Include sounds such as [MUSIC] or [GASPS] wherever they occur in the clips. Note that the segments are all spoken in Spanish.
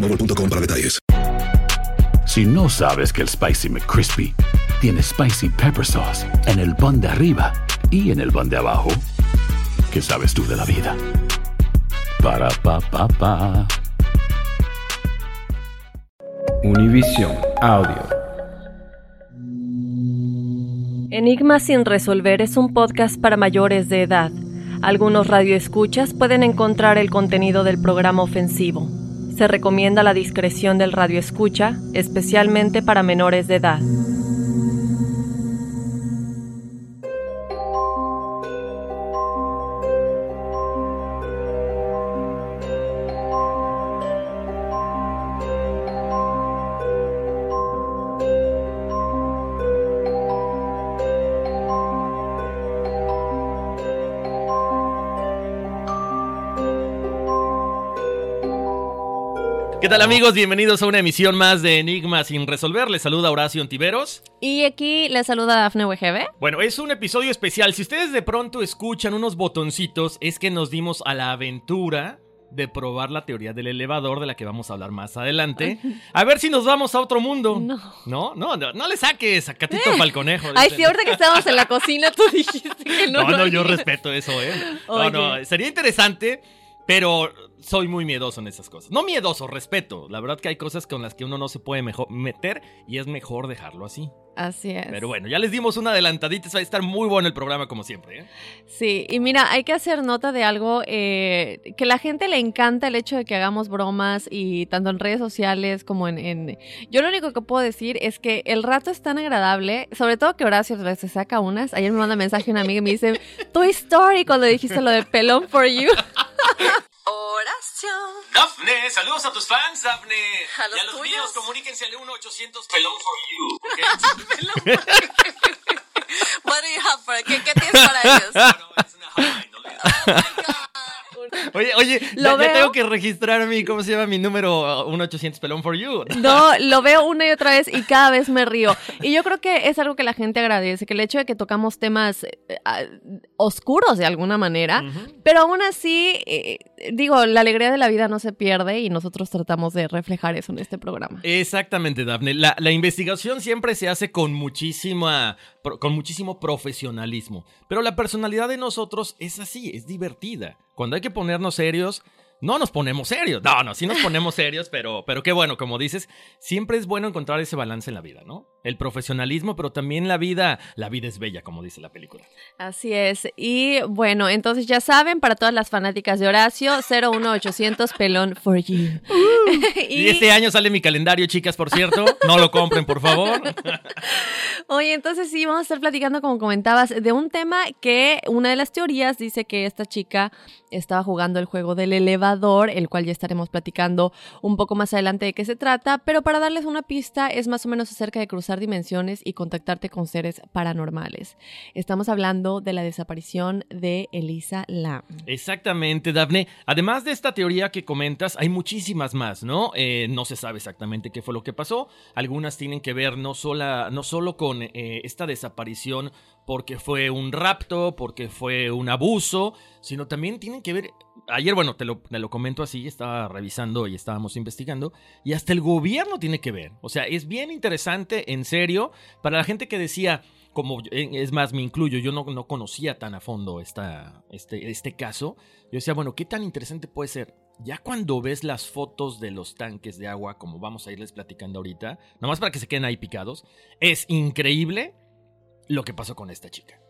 boostmobile.com para detalles. Si no sabes que el Spicy McCrispy tiene Spicy Pepper Sauce en el pan de arriba y en el pan de abajo, ¿qué sabes tú de la vida? Para, pa, pa, pa. Univision Audio. Enigma sin resolver es un podcast para mayores de edad. Algunos radioescuchas pueden encontrar el contenido del programa ofensivo. Se recomienda la discreción del radioescucha, especialmente para menores de edad. ¿Qué tal amigos? Bienvenidos a una emisión más de Enigma sin resolver. Les saluda Horacio Ontiveros. Y aquí les saluda Dafne Wegebe. Bueno, es un episodio especial. Si ustedes de pronto escuchan unos botoncitos, es que nos dimos a la aventura de probar la teoría del elevador de la que vamos a hablar más adelante. [LAUGHS] A ver si nos vamos a otro mundo. No. No, no, no, no le saques a Catito pa'l conejo. Ay, sí, ahorita que estábamos en la cocina tú dijiste que [LAUGHS] no. No, no, yo respeto eso, ¿eh? No, no, sería interesante, pero soy muy miedoso en esas cosas. No miedoso, respeto. La verdad que hay cosas con las que uno no se puede mejor meter y es mejor dejarlo así. Así es. Pero bueno, ya les dimos una adelantadita, va a estar muy bueno el programa como siempre, ¿eh? Sí, y mira, hay que hacer nota de algo eh, que la gente le encanta el hecho de que hagamos bromas y tanto en redes sociales como en, en- Yo lo único que puedo decir es que el rato es tan agradable, sobre todo que Horacio se saca unas. Ayer me manda mensaje una amiga y me dice, Toy Story cuando dijiste lo de pelón for you. [LAUGHS] Horacio. Dafne, saludos a tus fans, Dafne. A los y a los tuyos. míos, comuníquense al 1-800 pelón for you. ¿ok? [LAUGHS] What do you have for- ¿Qué, qué tienes para ellos? Oye, oye, Lo ya, ya veo. tengo que registrar mi, ¿cómo se llama? Mi número 1-800 pelón for you. No, lo veo una y otra vez y cada vez me río. Y yo creo que es algo que la gente agradece, que el hecho de que tocamos temas eh, oscuros de alguna manera, pero aún así, eh, digo, la alegría de la vida no se pierde y nosotros tratamos de reflejar eso en este programa. Exactamente, Dafne. La, la investigación siempre se hace con muchísima, con muchísimo profesionalismo. Pero la personalidad de nosotros es así, es divertida. Cuando hay que ponernos serios, no nos ponemos serios. No, no, sí nos ponemos serios, pero, pero qué bueno, como dices, siempre es bueno encontrar ese balance en la vida, ¿no? El profesionalismo, pero también la vida, la vida es bella, como dice la película. Así es. Y bueno, entonces ya saben, para todas las fanáticas de Horacio, 01800 pelón for you. [LAUGHS] Y, este año sale mi calendario, chicas, por cierto. No lo compren, por favor. [LAUGHS] Oye, entonces sí, vamos a estar platicando, como comentabas, de un tema que una de las teorías dice que esta chica estaba jugando el juego del elevador, el cual ya estaremos platicando un poco más adelante de qué se trata, pero para darles una pista es más o menos acerca de cruzar dimensiones y contactarte con seres paranormales. Estamos hablando de la desaparición de Elisa Lam. Exactamente, Daphne. Además de esta teoría que comentas, hay muchísimas más, ¿no? Eh, no se sabe exactamente qué fue lo que pasó. Algunas tienen que ver no, sola, no solo con eh, esta desaparición porque fue un rapto, porque fue un abuso, sino también tienen que ver... Ayer, bueno, te lo, te lo comento así, estaba revisando y estábamos investigando, y hasta el gobierno tiene que ver. O sea, es bien interesante, en serio, para la gente que decía, como es más, me incluyo, yo no, no conocía tan a fondo esta, este, este caso, yo decía, bueno, ¿qué tan interesante puede ser? Ya cuando ves las fotos de los tanques de agua, como vamos a irles platicando ahorita, nomás para que se queden ahí picados, es increíble lo que pasó con esta chica.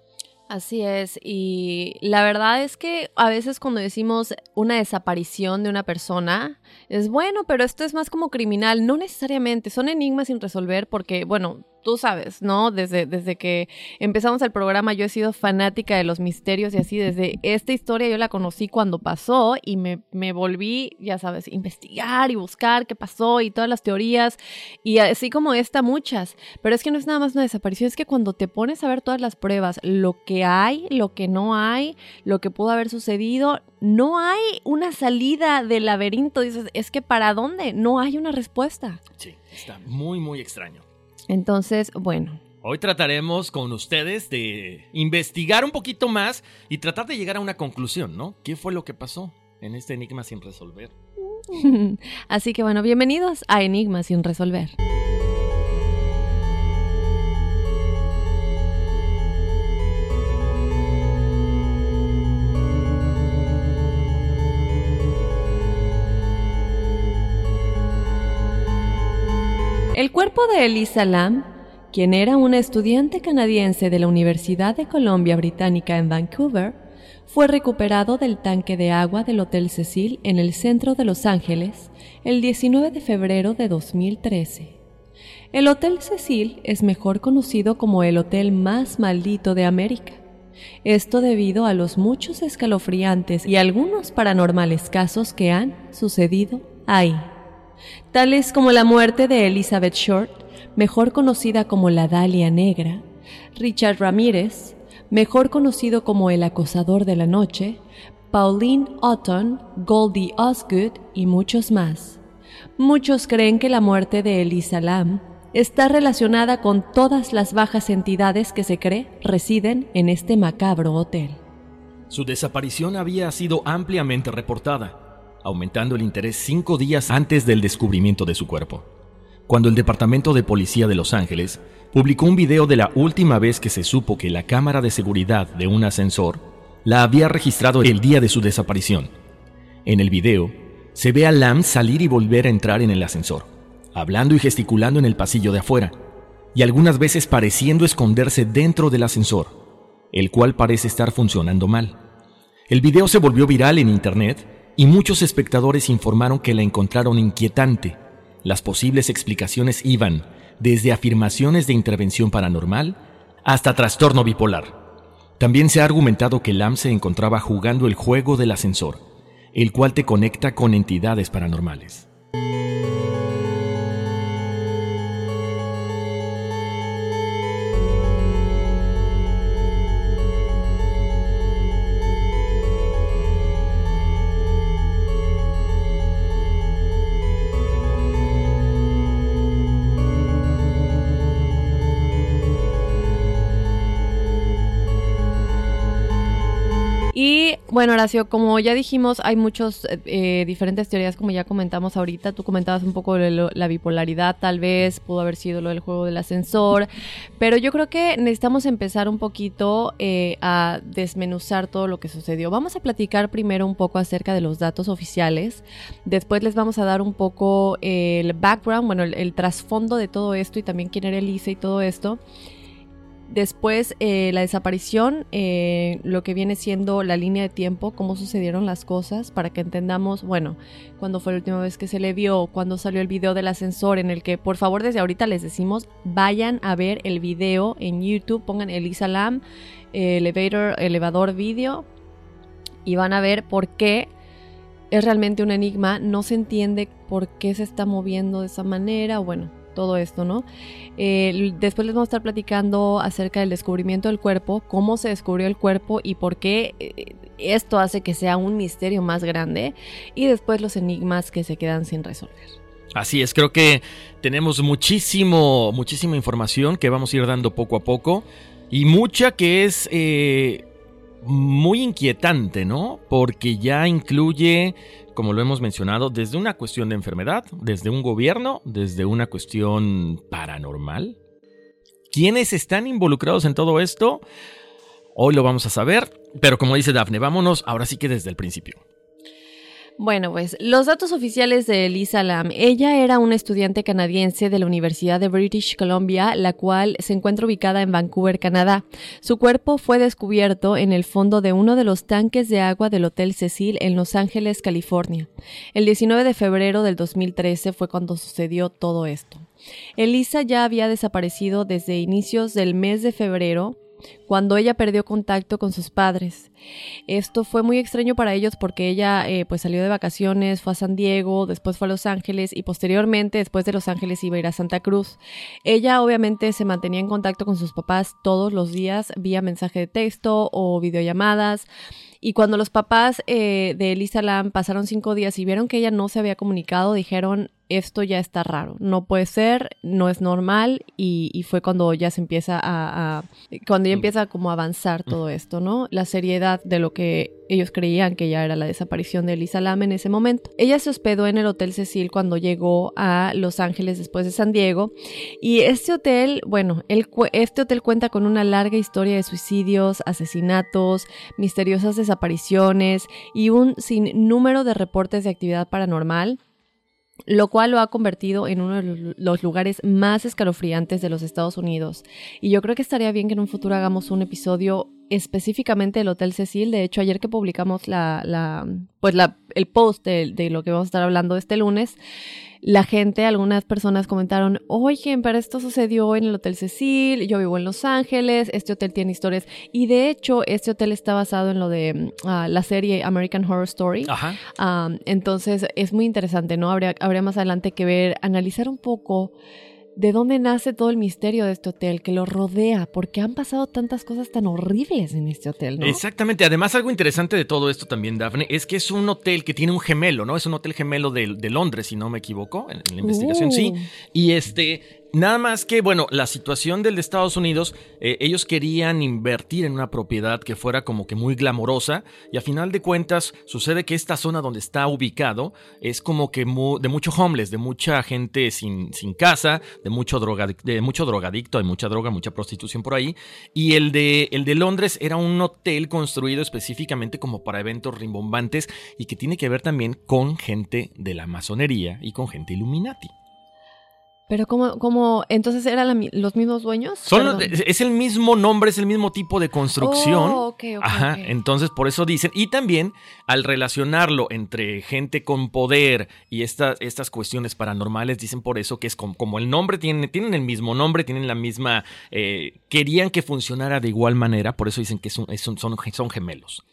Así es, y la verdad es que a veces cuando decimos una desaparición de una persona, es bueno, pero esto es más como criminal, no necesariamente, son enigmas sin resolver porque, bueno, tú sabes, ¿no? Desde, desde que empezamos el programa yo he sido fanática de los misterios y así, desde esta historia yo la conocí cuando pasó y me, me volví, ya sabes, investigar y buscar qué pasó y todas las teorías y así como esta muchas, pero es que no es nada más una desaparición, es que cuando te pones a ver todas las pruebas, lo que hay, lo que no hay, lo que pudo haber sucedido, no hay una salida del laberinto, dices, es que para dónde, no hay una respuesta. Sí, está muy, muy extraño. Entonces, bueno. Hoy trataremos con ustedes de investigar un poquito más y tratar de llegar a una conclusión, ¿no? ¿Qué fue lo que pasó en este enigma sin resolver? [LAUGHS] Así que bueno, bienvenidos a Enigma sin resolver. El cuerpo de Elisa Lam, quien era una estudiante canadiense de la Universidad de Columbia Británica en Vancouver, fue recuperado del tanque de agua del Hotel Cecil en el centro de Los Ángeles el 19 de febrero de 2013. El Hotel Cecil es mejor conocido como el hotel más maldito de América. Esto debido a los muchos escalofriantes y algunos paranormales casos que han sucedido ahí tales como la muerte de Elizabeth Short, mejor conocida como la Dalia Negra, Richard Ramírez, mejor conocido como el acosador de la noche, Pauline Otton, Goldie Osgood y muchos más. Muchos creen que la muerte de Elisa Lam está relacionada con todas las bajas entidades que se cree residen en este macabro hotel. Su desaparición había sido ampliamente reportada aumentando el interés cinco días antes del descubrimiento de su cuerpo, cuando el Departamento de Policía de Los Ángeles publicó un video de la última vez que se supo que la cámara de seguridad de un ascensor la había registrado el día de su desaparición. En el video, se ve a Lam salir y volver a entrar en el ascensor, hablando y gesticulando en el pasillo de afuera, y algunas veces pareciendo esconderse dentro del ascensor, el cual parece estar funcionando mal. El video se volvió viral en Internet y muchos espectadores informaron que la encontraron inquietante. Las posibles explicaciones iban desde afirmaciones de intervención paranormal hasta trastorno bipolar. También se ha argumentado que Lam se encontraba jugando el juego del ascensor, el cual te conecta con entidades paranormales. Bueno, Horacio, como ya dijimos, hay muchos eh, diferentes teorías, como ya comentamos ahorita. Tú comentabas un poco de la bipolaridad, tal vez pudo haber sido lo del juego del ascensor, pero yo creo que necesitamos empezar un poquito eh, a desmenuzar todo lo que sucedió. Vamos a platicar primero un poco acerca de los datos oficiales, después les vamos a dar un poco eh, el background, bueno, el, trasfondo de todo esto y también quién era Elisa y todo esto. Después, eh, la desaparición, eh, lo que viene siendo la línea de tiempo, cómo sucedieron las cosas, para que entendamos, bueno, cuándo fue la última vez que se le vio, cuándo salió el video del ascensor, en el que, por favor, desde ahorita les decimos, vayan a ver el video en YouTube, pongan Elisa Lam, elevator, elevador video, y van a ver por qué es realmente un enigma, no se entiende por qué se está moviendo de esa manera, bueno, todo esto, ¿no? Eh, después les vamos a estar platicando acerca del descubrimiento del cuerpo, cómo se descubrió el cuerpo y por qué eh, esto hace que sea un misterio más grande y después los enigmas que se quedan sin resolver. Así es, creo que tenemos muchísimo, muchísima información que vamos a ir dando poco a poco y mucha que es eh, muy inquietante, ¿no? Porque ya incluye como lo hemos mencionado, desde una cuestión de enfermedad, desde un gobierno, desde una cuestión paranormal. ¿Quiénes están involucrados en todo esto? Hoy lo vamos a saber, pero como dice Daphne, vámonos ahora sí que desde el principio. Bueno, pues los datos oficiales de Lisa Lam. Ella era una estudiante canadiense de la Universidad de British Columbia, la cual se encuentra ubicada en Vancouver, Canadá. Su cuerpo fue descubierto en el fondo de uno de los tanques de agua del Hotel Cecil en Los Ángeles, California. El 19 de febrero del 2013 fue cuando sucedió todo esto. Elisa ya había desaparecido desde inicios del mes de febrero cuando ella perdió contacto con sus padres. Esto fue muy extraño para ellos porque ella eh, pues salió de vacaciones, fue a San Diego, después fue a Los Ángeles y posteriormente después de Los Ángeles iba a ir a Santa Cruz. Ella obviamente se mantenía en contacto con sus papás todos los días vía mensaje de texto o videollamadas. Y cuando los papás eh, de Elisa Lam pasaron cinco días y vieron que ella no se había comunicado, dijeron, esto ya está raro, no puede ser, no es normal y, fue cuando ya se empieza a, cuando ya mm. empieza como a avanzar todo esto, ¿no? La seriedad de lo que ellos creían que ya era la desaparición de Elisa Lam en ese momento. Ella se hospedó en el Hotel Cecil cuando llegó a Los Ángeles después de San Diego y este hotel, bueno, este hotel cuenta con una larga historia de suicidios, asesinatos, misteriosas desapariciones y un sinnúmero de reportes de actividad paranormal lo cual lo ha convertido en uno de los lugares más escalofriantes de los Estados Unidos. Y yo creo que estaría bien que en un futuro hagamos un episodio específicamente del Hotel Cecil. De hecho, ayer que publicamos la, pues la, el post de, de, lo que vamos a estar hablando este lunes, la gente, algunas personas comentaron, oye, pero esto sucedió en el Hotel Cecil, yo vivo en Los Ángeles, este hotel tiene historias. Y de hecho, este hotel está basado en lo de ah, la serie American Horror Story. Ajá. entonces, es muy interesante, ¿no? Habría, habría más adelante que ver, analizar un poco de dónde nace todo el misterio de este hotel que lo rodea, porque han pasado tantas cosas tan horribles en este hotel, ¿no? Exactamente. Además, algo interesante de todo esto también, Daphne, es que es un hotel que tiene un gemelo, ¿no? Es un hotel gemelo de, Londres, si no me equivoco, en, la investigación, sí. Uh. Y este, Nada más que, bueno, la situación del de Estados Unidos, eh, ellos querían invertir en una propiedad que fuera como que muy glamorosa y a final de cuentas sucede que esta zona donde está ubicado es como que de mucho homeless, de mucha gente sin, sin casa, de mucho, de mucho drogadicto, hay mucha droga, mucha prostitución por ahí. Y el de, el de Londres era un hotel construido específicamente como para eventos rimbombantes y que tiene que ver también con gente de la masonería y con gente Illuminati. Pero como, como entonces eran los mismos dueños? es el mismo nombre, es el mismo tipo de construcción. Oh, Ajá, entonces por eso dicen. Y también al relacionarlo entre gente con poder y estas, estas cuestiones paranormales, dicen por eso que es como, el nombre, tiene, tienen el mismo nombre, tienen la misma... Eh, querían que funcionara de igual manera, por eso dicen que son, son, son, gemelos.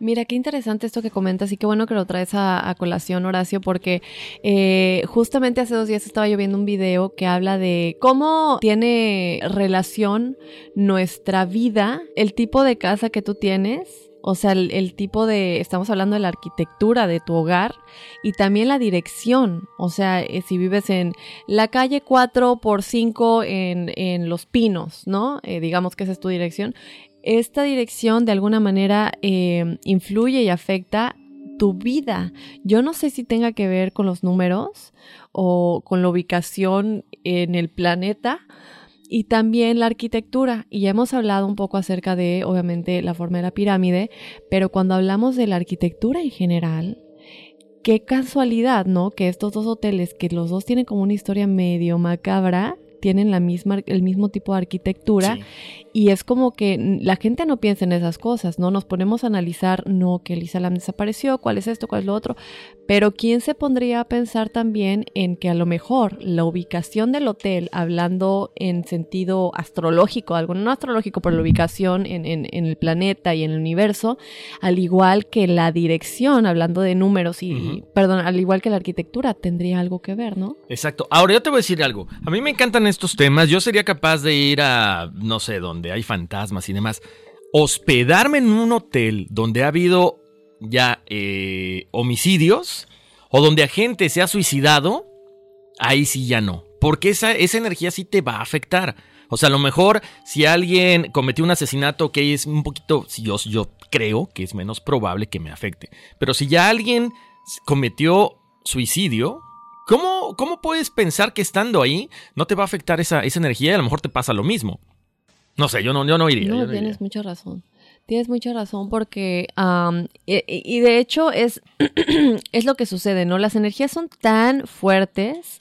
Mira, qué interesante esto que comentas y qué bueno que lo traes a, colación, Horacio, porque eh, justamente hace dos días estaba yo viendo un video que habla de cómo tiene relación nuestra vida, el tipo de casa que tú tienes, o sea, el, tipo de, estamos hablando de la arquitectura de tu hogar y también la dirección, o sea, eh, si vives en la calle 4 por 5 en, en Los Pinos, ¿no? Eh, digamos que esa es tu dirección. Esta dirección de alguna manera eh, influye y afecta tu vida. Yo no sé si tenga que ver con los números o con la ubicación en el planeta y también la arquitectura. Y ya hemos hablado un poco acerca de, obviamente, la forma de la pirámide, pero cuando hablamos de la arquitectura en general, qué casualidad, ¿no? Que estos dos hoteles, que los dos tienen como una historia medio macabra, tienen la misma, el mismo tipo de arquitectura y es como que la gente no piensa en esas cosas, ¿no? Nos ponemos a analizar, no, que Elisa Lam desapareció, cuál es esto, cuál es lo otro, pero ¿quién se pondría a pensar también en que a lo mejor la ubicación del hotel, hablando en sentido astrológico, algo no astrológico, pero la ubicación en, en, en el planeta y en el universo, al igual que la dirección, hablando de números y, perdón, al igual que la arquitectura, tendría algo que ver, ¿no? Exacto. Ahora yo te voy a decir algo. A mí me encantan estos temas. Yo sería capaz de ir a, no sé, donde hay fantasmas y demás. Hospedarme en un hotel donde ha habido ya eh, homicidios o donde gente se ha suicidado, ahí sí ya no. Porque esa, esa energía sí te va a afectar. O sea, a lo mejor si alguien cometió un asesinato que es un poquito, yo, yo creo que es menos probable que me afecte. Pero si ya alguien cometió suicidio, ¿cómo, cómo puedes pensar que estando ahí no te va a afectar esa, esa energía y a lo mejor te pasa lo mismo? No sé, yo no, yo no iría. No, yo no tienes iría. mucha razón. Tienes mucha razón porque, am, y, y de hecho es, [CLEARS THROAT] es lo que sucede, ¿no? Las energías son tan fuertes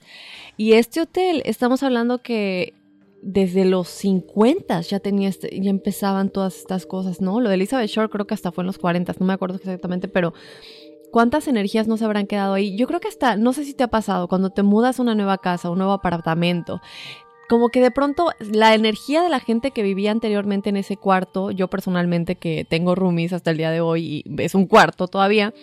y este hotel, estamos hablando que desde los 50 ya tenía este- ya empezaban todas estas cosas, ¿no? Lo de Elizabeth Shore creo que hasta fue en los 40, no me acuerdo exactamente, pero ¿cuántas energías no se habrán quedado ahí? Yo creo que hasta, no sé si te ha pasado, cuando te mudas a una nueva casa, un nuevo apartamento, como que de pronto la energía de la gente que vivía anteriormente en ese cuarto, yo personalmente que tengo roomies hasta el día de hoy y es un cuarto todavía,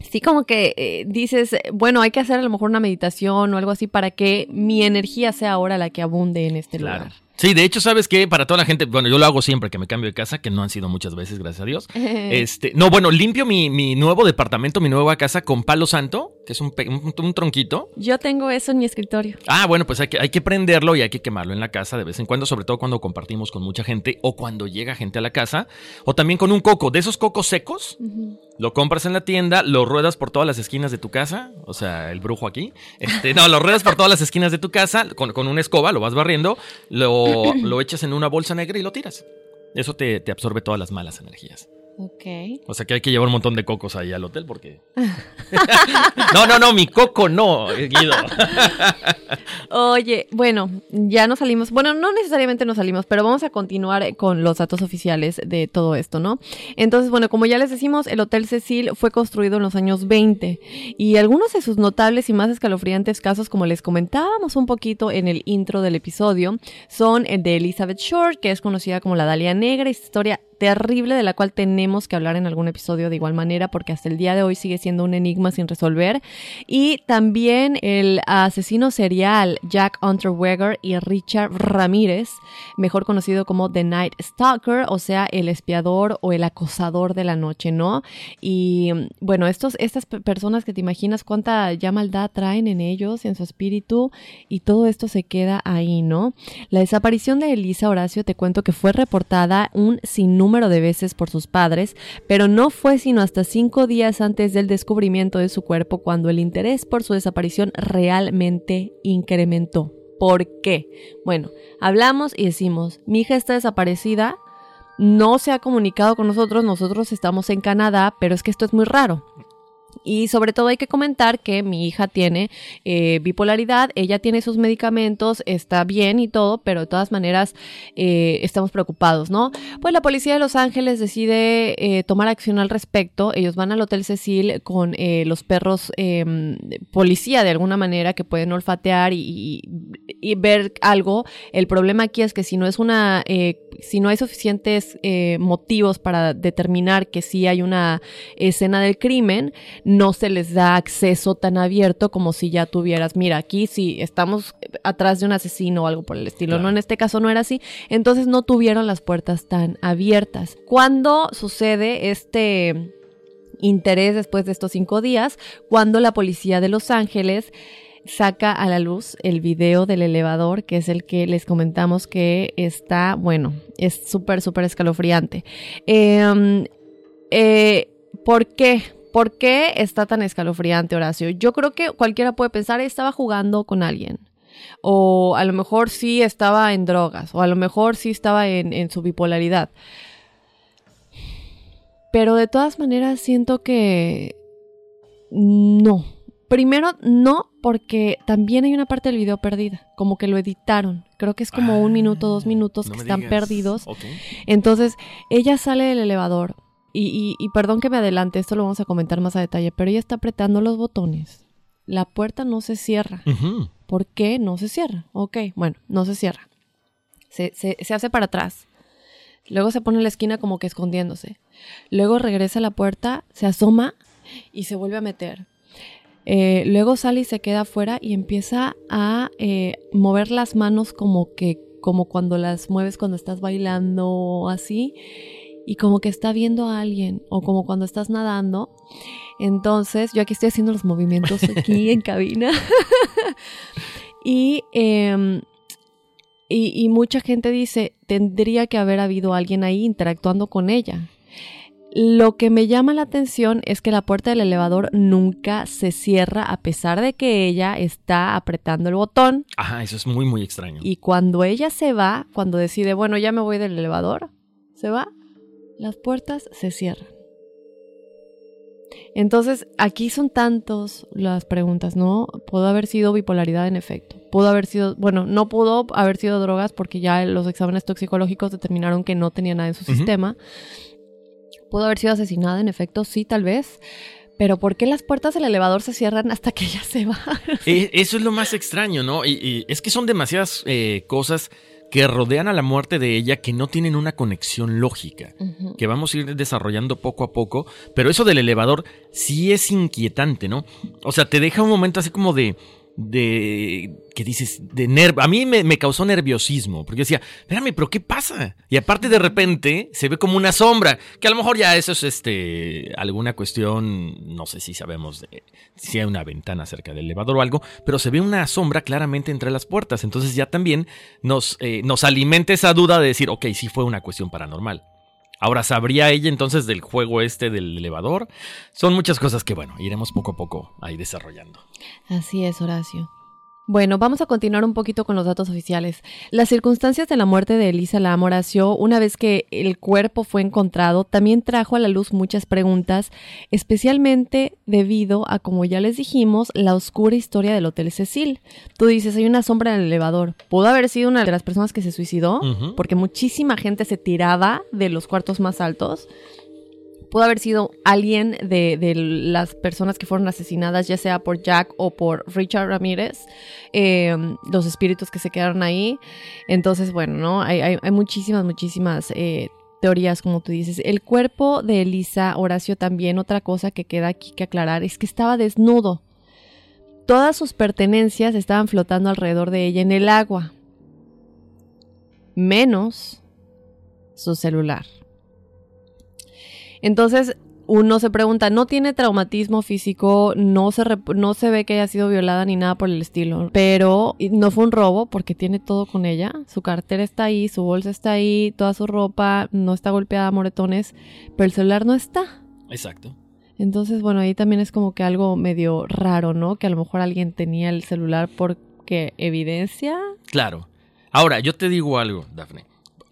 sí como que eh, dices, bueno, hay que hacer a lo mejor una meditación o algo así para que mi energía sea ahora la que abunde en este Claro. lugar. Sí, de hecho, ¿sabes qué? Para toda la gente, bueno, yo lo hago siempre que me cambio de casa, que no han sido muchas veces, gracias a Dios. [LAUGHS] Este, no, bueno, limpio mi, mi nuevo departamento, mi nueva casa con palo santo, que es un, un tronquito. Yo tengo eso en mi escritorio. Ah, bueno, pues hay que, hay que prenderlo y hay que quemarlo en la casa de vez en cuando, sobre todo cuando compartimos con mucha gente o cuando llega gente a la casa, o también con un coco, de esos cocos secos, lo compras en la tienda, lo ruedas por todas las esquinas de tu casa, o sea, el brujo aquí, este, no, lo ruedas por todas las esquinas de tu casa con, con una escoba, lo vas barriendo, lo, [CLEARS THROAT] lo echas en una bolsa negra y lo tiras. Eso te, te absorbe todas las malas energías. Ok. O sea que hay que llevar un montón de cocos ahí al hotel porque... [LAUGHS] no, no, no, mi coco no, Guido. [LAUGHS] Oye, bueno, ya nos salimos. Bueno, no necesariamente nos salimos, pero vamos a continuar eh, con los datos oficiales de todo esto, ¿no? Entonces, bueno, como ya les decimos, el Hotel Cecil fue construido en los años 20 y algunos de sus notables y más escalofriantes casos, como les comentábamos un poquito en el intro del episodio, son el de Elizabeth Short, que es conocida como la Dalia Negra, historia terrible de la cual tenemos que hablar en algún episodio de igual manera porque hasta el día de hoy sigue siendo un enigma sin resolver. Y también el asesino serial Jack Unterweger y Richard Ramírez mejor conocido como The Night Stalker o sea el espiador o el acosador de la noche no y bueno estos estas pe- personas que te imaginas cuánta ya maldad traen en ellos en su espíritu y todo esto se queda ahí no la desaparición de Elisa Horacio te cuento que fue reportada un sinnúmero de veces por sus padres, pero no fue sino hasta cinco días antes del descubrimiento de su cuerpo cuando el interés por su desaparición realmente incrementó. ¿Por qué? Bueno, hablamos y decimos, mi hija está desaparecida, no se ha comunicado con nosotros, nosotros estamos en Canadá, pero es que esto es muy raro. Y sobre todo hay que comentar que mi hija tiene eh, bipolaridad, ella tiene sus medicamentos, está bien y todo, pero de todas maneras eh, estamos preocupados, ¿no? Pues la policía de Los Ángeles decide eh, tomar acción al respecto. Ellos van al Hotel Cecil con eh, los perros eh, policía de alguna manera que pueden olfatear y ver algo. El problema aquí es que si no es una, eh, si no hay suficientes eh, motivos para determinar que sí hay una escena del crimen, no se les da acceso tan abierto como si ya tuvieras, mira, aquí sí estamos atrás de un asesino o algo por el estilo. No, en este caso no era así. Entonces no tuvieron las puertas tan abiertas. Cuando sucede este interés después de estos cinco días, cuando la policía de Los Ángeles saca a la luz el video del elevador, que es el que les comentamos que está, bueno, es súper, súper escalofriante. Eh, eh, ¿Por qué? ¿Por qué está tan escalofriante, Horacio? Yo creo que cualquiera puede pensar, estaba jugando con alguien. O a lo mejor sí estaba en drogas. O a lo mejor sí estaba en, en su bipolaridad. Pero de todas maneras siento que no. Primero, no, porque también hay una parte del video perdida, como que lo editaron. Creo que es como un minuto, dos minutos Ah, no que están digas. perdidos. Entonces, ella sale del elevador y, y- y perdón que me adelante, esto lo vamos a comentar más a detalle, pero ella está apretando los botones. La puerta no se cierra. ¿Por qué no se cierra? Ok, bueno, no se cierra. Se, se- se hace para atrás. Luego se pone en la esquina como que escondiéndose. Luego regresa a la puerta, se asoma y se vuelve a meter. Eh, luego sale y se queda afuera y empieza a eh, mover las manos como que, como cuando las mueves cuando estás bailando o así. Y como que está viendo a alguien o como cuando estás nadando. Entonces, yo aquí estoy haciendo los movimientos aquí en [LAUGHS] cabina. [LAUGHS] y, em, y, y mucha gente dice, tendría que haber habido alguien ahí interactuando con ella. Lo que me llama la atención es que la puerta del elevador nunca se cierra a pesar de que ella está apretando el botón. Ajá, eso es muy, muy extraño. Y cuando ella se va, cuando decide, bueno, ya me voy del elevador, se va, las puertas se cierran. Entonces, aquí son tantos las preguntas, ¿no? Pudo haber sido bipolaridad en efecto. Pudo haber sido, bueno, no pudo haber sido drogas porque ya los exámenes toxicológicos determinaron que no tenía nada en su sistema. Pudo haber sido asesinada en efecto, sí, tal vez. Pero ¿por qué las puertas del elevador se cierran hasta que ella se va? Eh, Eso es lo más extraño, ¿no? Y, y es que son demasiadas eh, cosas que rodean a la muerte de ella que no tienen una conexión lógica, que vamos a ir desarrollando poco a poco, pero eso del elevador sí es inquietante, ¿no? O sea, te deja un momento así como de... de que dices, de nervio. A mí me, me causó nerviosismo, porque decía, espérame, pero ¿qué pasa? Y aparte de repente se ve como una sombra, que a lo mejor ya eso es este alguna cuestión, no sé si sabemos si hay una ventana cerca del elevador o algo, pero se ve una sombra claramente entre las puertas. Entonces ya también nos, eh, nos alimenta esa duda de decir, ok, sí fue una cuestión paranormal. Ahora, ¿sabría ella entonces del juego este del elevador? Son muchas cosas que, bueno, iremos poco a poco ahí desarrollando. Así es, Horacio. Bueno, vamos a continuar un poquito con los datos oficiales. Las circunstancias de la muerte de Elisa Horacio, una vez que el cuerpo fue encontrado, también trajo a la luz muchas preguntas, especialmente debido a, como ya les dijimos, la oscura historia del Hotel Cecil. Tú dices, hay una sombra en el elevador. ¿Pudo haber sido una de las personas que se suicidó? Porque muchísima gente se tiraba de los cuartos más altos pudo haber sido alguien de, de las personas que fueron asesinadas, ya sea por Jack o por Richard Ramírez, eh, los espíritus que se quedaron ahí. Entonces, bueno, ¿no? Hay, hay- hay muchísimas, muchísimas eh, teorías, como tú dices. El cuerpo de Elisa Horacio también, otra cosa que queda aquí que aclarar, es que estaba desnudo. Todas sus pertenencias estaban flotando alrededor de ella en el agua, menos su celular. Entonces, uno se pregunta, no tiene traumatismo físico, no se, no se ve que haya sido violada ni nada por el estilo, pero no fue un robo porque tiene todo con ella, su cartera está ahí, su bolsa está ahí, toda su ropa no está golpeada a moretones, pero el celular no está. Exacto. Entonces, bueno, ahí también es como que algo medio raro, ¿no? Que a lo mejor alguien tenía el celular porque evidencia. Claro. Ahora, yo te digo algo, Dafne.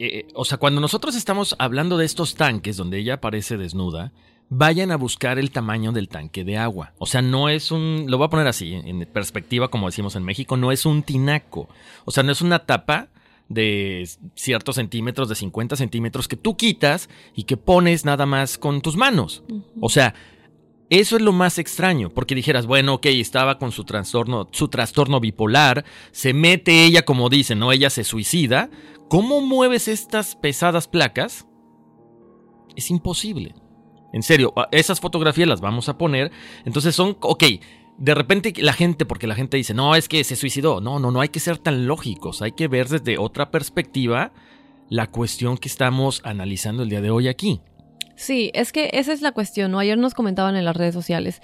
Eh, o sea, cuando nosotros estamos hablando de estos tanques donde ella aparece desnuda, vayan a buscar el tamaño del tanque de agua. O sea, no es un, lo voy a poner así, en perspectiva, como decimos en México, no es un tinaco. O sea, no es una tapa de ciertos centímetros, de 50 centímetros, que tú quitas y que pones nada más con tus manos. O sea, eso es lo más extraño, porque dijeras, bueno, ok, estaba con su trastorno, su trastorno bipolar, se mete ella, como dicen, ¿no? Ella se suicida. ¿Cómo mueves estas pesadas placas? Es imposible. En serio, esas fotografías las vamos a poner. Entonces son, ok, de repente la gente, porque la gente dice, no, es que se suicidó. No, no, no hay que ser tan lógicos. Hay que ver desde otra perspectiva la cuestión que estamos analizando el día de hoy aquí. Sí, es que esa es la cuestión, ¿no? Ayer nos comentaban en las redes sociales.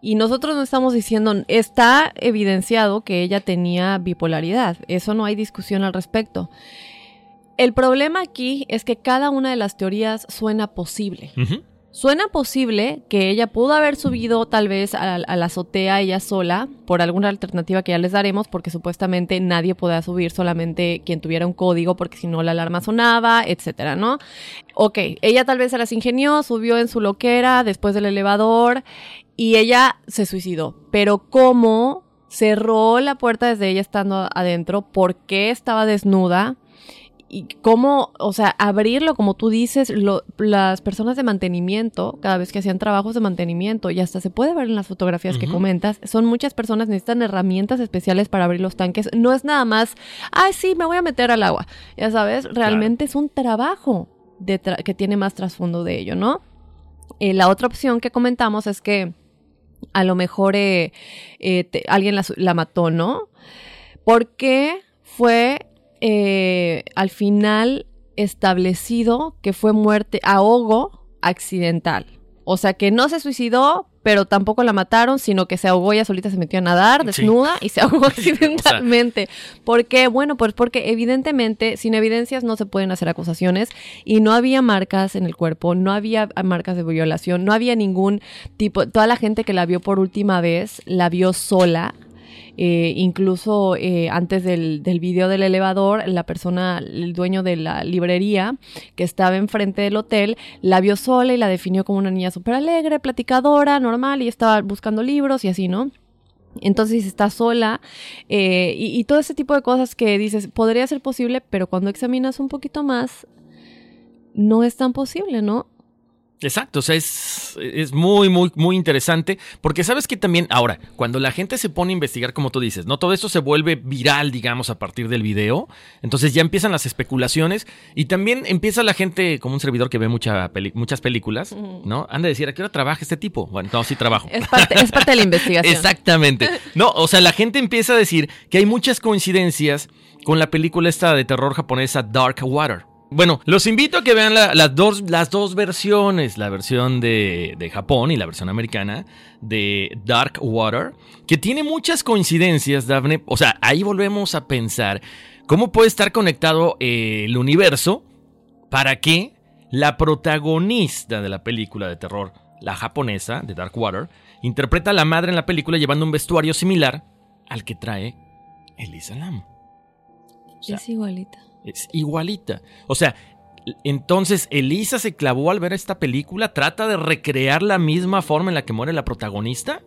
Y nosotros no estamos diciendo, está evidenciado que ella tenía bipolaridad. Eso no hay discusión al respecto. El problema aquí es que cada una de las teorías suena posible. Suena posible que ella pudo haber subido tal vez a, la azotea ella sola por alguna alternativa que ya les daremos porque supuestamente nadie podía subir, solamente quien tuviera un código porque si no la alarma sonaba, etcétera, ¿no? Ok, ella tal vez se las ingenió, subió en su loquera después del elevador y ella se suicidó. Pero ¿cómo cerró la puerta desde ella estando adentro, por qué estaba desnuda y cómo, o sea, abrirlo, como tú dices, lo- las personas de mantenimiento, cada vez que hacían trabajos de mantenimiento, y hasta se puede ver en las fotografías que comentas, son muchas personas, necesitan herramientas especiales para abrir los tanques. No es nada más, ay, sí, me voy a meter al agua. Ya sabes, realmente es un trabajo de tra- que tiene más trasfondo de ello, ¿no? Eh, la otra opción que comentamos es que a lo mejor eh, eh, te- alguien la mató, ¿no? Porque fue eh, al final establecido que fue muerte, ahogo accidental. O sea, que no se suicidó, pero tampoco la mataron, sino que se ahogó, ella solita se metió a nadar, Sí. desnuda, y se ahogó [LAUGHS] accidentalmente. ¿Por qué? Bueno, pues porque evidentemente sin evidencias no se pueden hacer acusaciones y no había marcas en el cuerpo, no había marcas de violación, no había ningún tipo, toda la gente que la vio por última vez la vio sola. Eh, incluso eh, antes del, del video del elevador, la persona, el dueño de la librería que estaba enfrente del hotel, la vio sola y la definió como una niña súper alegre, platicadora, normal, y estaba buscando libros y así, ¿no? Entonces está sola eh, y, y todo ese tipo de cosas que dices, podría ser posible, pero cuando examinas un poquito más, no es tan posible, ¿no? Exacto, o sea, es, es muy, muy, muy interesante, porque sabes que también, ahora, cuando la gente se pone a investigar, como tú dices, ¿no? Todo esto se vuelve viral, digamos, a partir del video, entonces ya empiezan las especulaciones y también empieza la gente, como un servidor que ve mucha peli- muchas películas, ¿no? Han de decir, ¿a qué hora trabaja este tipo? Bueno, no, sí trabajo. Es parte, es parte de la investigación. [LAUGHS] Exactamente. No, o sea, la gente empieza a decir que hay muchas coincidencias con la película esta de terror japonesa Dark Water. Bueno, los invito a que vean la- las, dos, las dos versiones, la versión de, de Japón y la versión americana de Dark Water, que tiene muchas coincidencias, Daphne. O sea, ahí volvemos a pensar cómo puede estar conectado eh, el universo para que la protagonista de la película de terror, la japonesa de Dark Water, interpreta a la madre en la película llevando un vestuario similar al que trae Elisa Lam. Es igualita. Es igualita. O sea, entonces Elisa se clavó al ver esta película, trata de recrear la misma forma en la que muere la protagonista.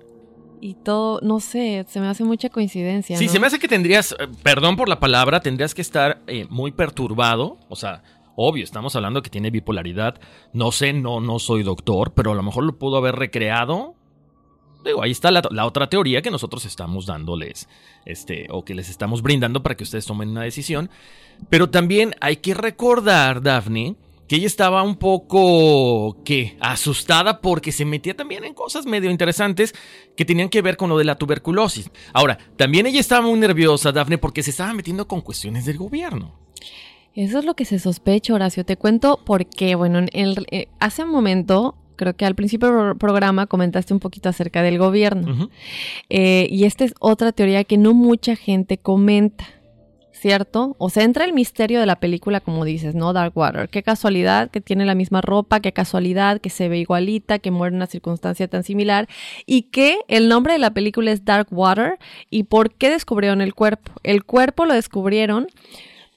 Y todo, no sé, se me hace mucha coincidencia. Sí, ¿no? se me hace que tendrías, eh, perdón por la palabra, tendrías que estar eh, muy perturbado. O sea, obvio, estamos hablando que tiene bipolaridad. No sé, no, no soy doctor, pero a lo mejor lo pudo haber recreado. Digo, ahí está la, otra teoría que nosotros estamos dándoles, este, o que les estamos brindando para que ustedes tomen una decisión. Pero también hay que recordar, Daphne, que ella estaba un poco, ¿qué? Asustada porque se metía también en cosas medio interesantes que tenían que ver con lo de la tuberculosis. Ahora, también ella estaba muy nerviosa, Daphne, porque se estaba metiendo con cuestiones del gobierno. Eso es lo que se sospecha, Horacio. Te cuento por qué. Bueno, eh, hace un momento, creo que al principio del programa comentaste un poquito acerca del gobierno. Eh, y esta es otra teoría que no mucha gente comenta. ¿Cierto? O sea, entra el misterio de la película, como dices, ¿no? Dark Water. Qué casualidad que tiene la misma ropa, qué casualidad que se ve igualita, que muere en una circunstancia tan similar. Y que el nombre de la película es Dark Water. ¿Y por qué descubrieron el cuerpo? El cuerpo lo descubrieron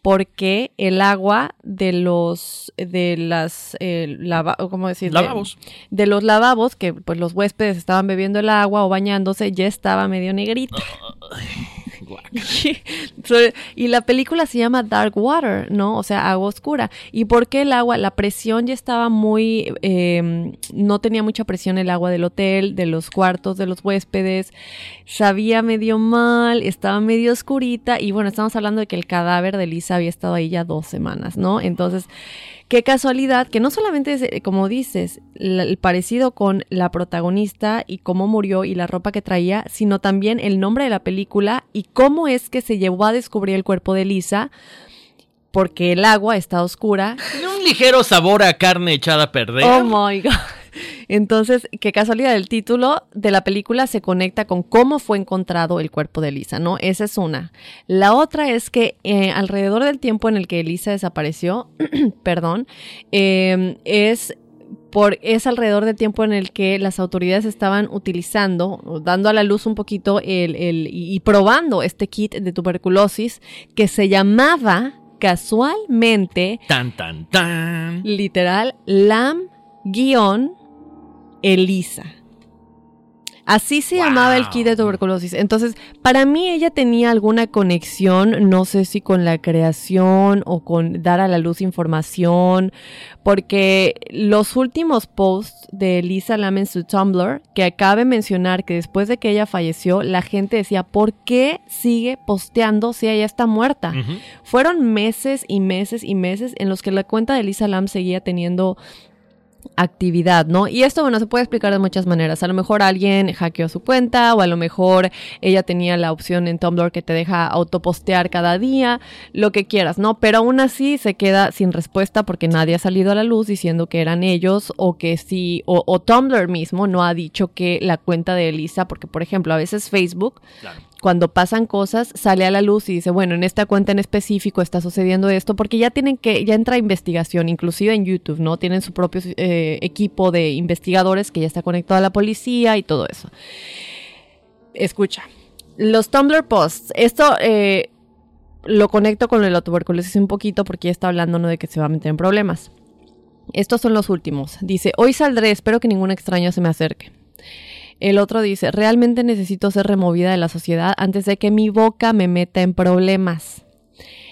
porque el agua de los de las eh, lava- ¿cómo decir? De- Lavabos. De, los lavabos que pues los huéspedes estaban bebiendo el agua o bañándose ya estaba medio negrita. [LAUGHS] Y la película se llama Dark Water, ¿no? O sea, agua oscura. ¿Y por qué el agua? La presión ya estaba muy... eh, no tenía mucha presión el agua del hotel, de los cuartos de los huéspedes. Sabía medio mal, estaba medio oscurita. Y bueno, estamos hablando de que el cadáver de Lisa había estado ahí ya dos semanas, ¿no? Entonces, qué casualidad que no solamente es, eh, como dices, el parecido con la protagonista y cómo murió y la ropa que traía, sino también el nombre de la película y cómo es que se llevó a descubrir el cuerpo de Lisa, porque el agua está oscura. Tiene un ligero sabor a carne echada a perder. Oh my God. Entonces, qué casualidad, el título de la película se conecta con cómo fue encontrado el cuerpo de Lisa, ¿no? Esa es una. La otra es que eh, alrededor del tiempo en el que Lisa desapareció, [CLEARS THROAT] perdón, eh, es por, es alrededor del tiempo en el que las autoridades estaban utilizando, dando a la luz un poquito el, el- y, y probando este kit de tuberculosis que se llamaba casualmente Tan, tan, tan. literal, Lam guion Elisa. Así se llamaba el kit de tuberculosis. Entonces, para mí ella tenía alguna conexión, no sé si con la creación o con dar a la luz información, porque los últimos posts de Lisa Lam en su Tumblr, que acabe mencionar que después de que ella falleció, la gente decía, ¿por qué sigue posteando si ella está muerta? Fueron meses y meses y meses en los que la cuenta de Lisa Lam seguía teniendo actividad, ¿no? Y esto, bueno, se puede explicar de muchas maneras. A lo mejor alguien hackeó su cuenta o a lo mejor ella tenía la opción en Tumblr que te deja autopostear cada día, lo que quieras, ¿no? Pero aún así se queda sin respuesta porque nadie ha salido a la luz diciendo que eran ellos o que sí, o, o Tumblr mismo no ha dicho que la cuenta de Elisa, porque por ejemplo, a veces Facebook cuando pasan cosas, sale a la luz y dice, bueno, en esta cuenta en específico está sucediendo esto, porque ya tienen que, ya entra investigación, inclusive en YouTube, ¿no? Tienen su propio eh, equipo de investigadores que ya está conectado a la policía y todo eso. Escucha, los Tumblr posts, esto eh, lo conecto con el tuberculosis un poquito porque ya está hablando ¿no? de que se va a meter en problemas. Estos son los últimos. Dice, hoy saldré, espero que ningún extraño se me acerque. El otro dice, realmente necesito ser removida de la sociedad antes de que mi boca me meta en problemas.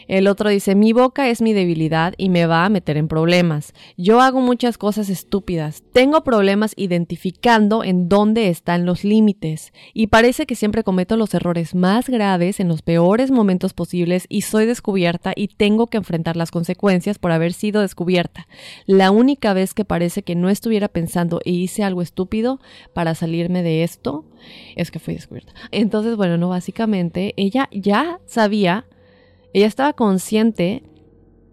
El otro dice, mi boca es mi debilidad y me va a meter en problemas. Yo hago muchas cosas estúpidas. Tengo problemas identificando en dónde están los límites. Y parece que siempre cometo los errores más graves en los peores momentos posibles y soy descubierta y tengo que enfrentar las consecuencias por haber sido descubierta. La única vez que parece que no estuviera pensando e hice algo estúpido para salirme de esto es que fui descubierta. Entonces, bueno, no, básicamente ella ya sabía ella estaba consciente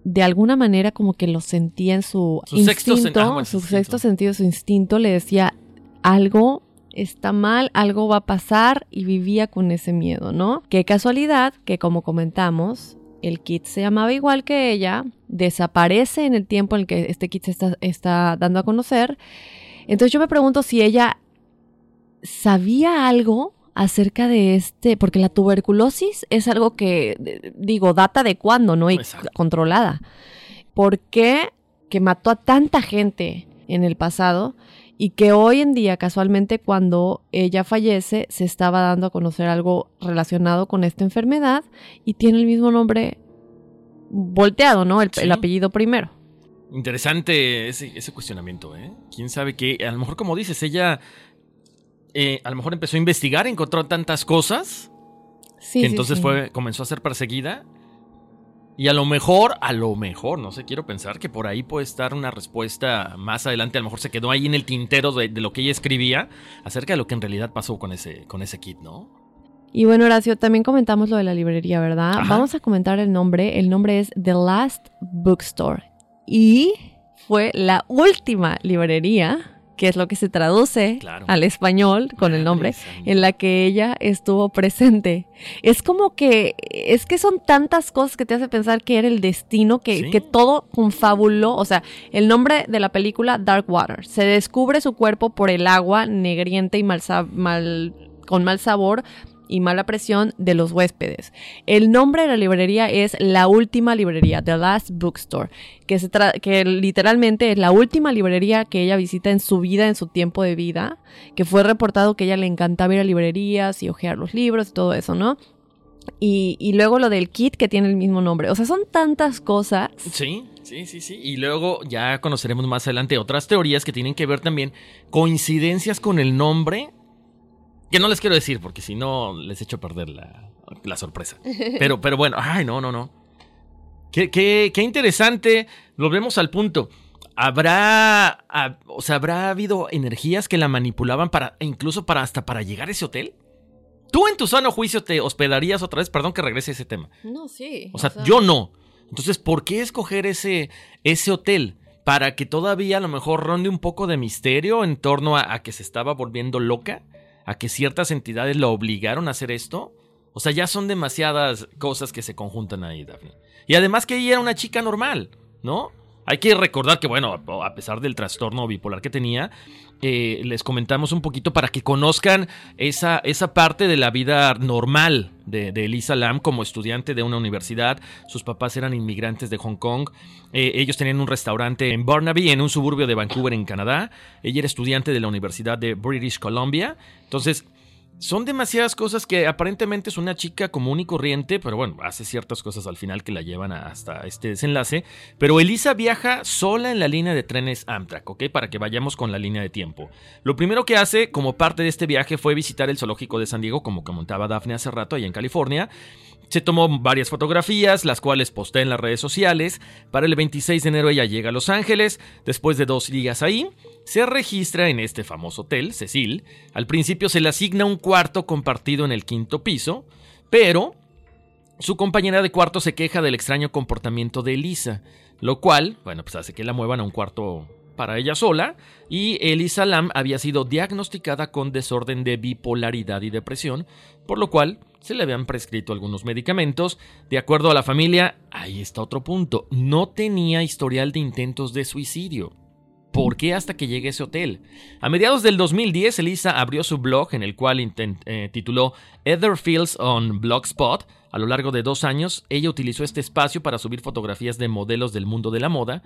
de alguna manera como que lo sentía en su, instinto, ah, su sexto sentido, su instinto le decía algo está mal, algo va a pasar y vivía con ese miedo, ¿no? Qué casualidad que como comentamos, el kit se llamaba igual que ella, desaparece en el tiempo en el que este kit se está, está dando a conocer. Entonces yo me pregunto si ella sabía algo acerca de este, porque la tuberculosis es algo que, digo, data de cuándo, ¿no? Y controlada. ¿Por qué que mató a tanta gente en el pasado y que hoy en día, casualmente, cuando ella fallece, se estaba dando a conocer algo relacionado con esta enfermedad y tiene el mismo nombre volteado, ¿no? El, el apellido primero. Interesante ese, ese, cuestionamiento, ¿eh? ¿Quién sabe qué? A lo mejor, como dices, ella eh, a lo mejor empezó a investigar, encontró tantas cosas. Sí, que entonces fue, comenzó a ser perseguida. Y a lo mejor, a lo mejor, no sé, quiero pensar que por ahí puede estar una respuesta más adelante. A lo mejor se quedó ahí en el tintero de, lo que ella escribía acerca de lo que en realidad pasó con ese, con ese kit, ¿no? Y bueno, Horacio, también comentamos lo de la librería, ¿verdad? Vamos a comentar el nombre. El nombre es The Last Bookstore. Y fue la última librería que es lo que se traduce al español con el nombre, en la que ella estuvo presente. Es como que, es que son tantas cosas que te hace pensar que era el destino, que, que todo confabuló, o sea, el nombre de la película Dark Water, se descubre su cuerpo por el agua negriente y mal, mal con mal sabor y mala presión de los huéspedes. El nombre de la librería es La Última Librería, The Last Bookstore, que, se que literalmente es la última librería que ella visita en su vida, en su tiempo de vida, que fue reportado que ella le encantaba ir a librerías y hojear los libros y todo eso, ¿no? Y, y, luego lo del kit que tiene el mismo nombre. O sea, son tantas cosas. Sí, sí, sí, sí. Y luego ya conoceremos más adelante otras teorías que tienen que ver también coincidencias con el nombre que no les quiero decir porque si no les echo a perder la, sorpresa. [LAUGHS] Pero, pero bueno, ay, no, no, no. Qué, qué, qué interesante. Volvemos al punto. ¿Habrá, o sea, habrá habido energías que la manipulaban para, incluso para hasta para llegar a ese hotel? ¿Tú en tu sano juicio te hospedarías otra vez? Perdón que regrese a ese tema. No, sí. O sea, yo no. Entonces, ¿por qué escoger ese, ese hotel? Para que todavía a lo mejor ronde un poco de misterio en torno a que se estaba volviendo loca a que ciertas entidades lo obligaron a hacer esto. O sea, ya son demasiadas cosas que se conjuntan ahí, Daphne. Y además que ella era una chica normal, ¿no? Hay que recordar que, bueno, a pesar del trastorno bipolar que tenía, eh, les comentamos un poquito para que conozcan esa, esa parte de la vida normal de, Elisa Lam como estudiante de una universidad. Sus papás eran inmigrantes de Hong Kong. Eh, ellos tenían un restaurante en Burnaby, en un suburbio de Vancouver, en Canadá. Ella era estudiante de la Universidad de British Columbia. Entonces, son demasiadas cosas que aparentemente es una chica común y corriente, pero bueno, hace ciertas cosas al final que la llevan hasta este desenlace. Pero Elisa viaja sola en la línea de trenes Amtrak, ¿ok? Para que vayamos con la línea de tiempo. Lo primero que hace como parte de este viaje fue visitar el zoológico de San Diego, como comentaba Daphne hace rato, allá en California. Se tomó varias fotografías, las cuales posté en las redes sociales. Para el 26 de enero ella llega a Los Ángeles, después de dos días ahí, se registra en este famoso hotel, Cecil. Al principio se le asigna un cuarto compartido en el quinto piso, pero su compañera de cuarto se queja del extraño comportamiento de Elisa, lo cual, bueno, pues hace que la muevan a un cuarto para ella sola, y Elisa Lam había sido diagnosticada con desorden de bipolaridad y depresión, por lo cual se le habían prescrito algunos medicamentos. De acuerdo a la familia, ahí está otro punto, no tenía historial de intentos de suicidio. ¿Por qué hasta que llegue a ese hotel? A mediados del 2010, Elisa abrió su blog en el cual eh, tituló Etherfields on Blogspot. A lo largo de dos años, ella utilizó este espacio para subir fotografías de modelos del mundo de la moda,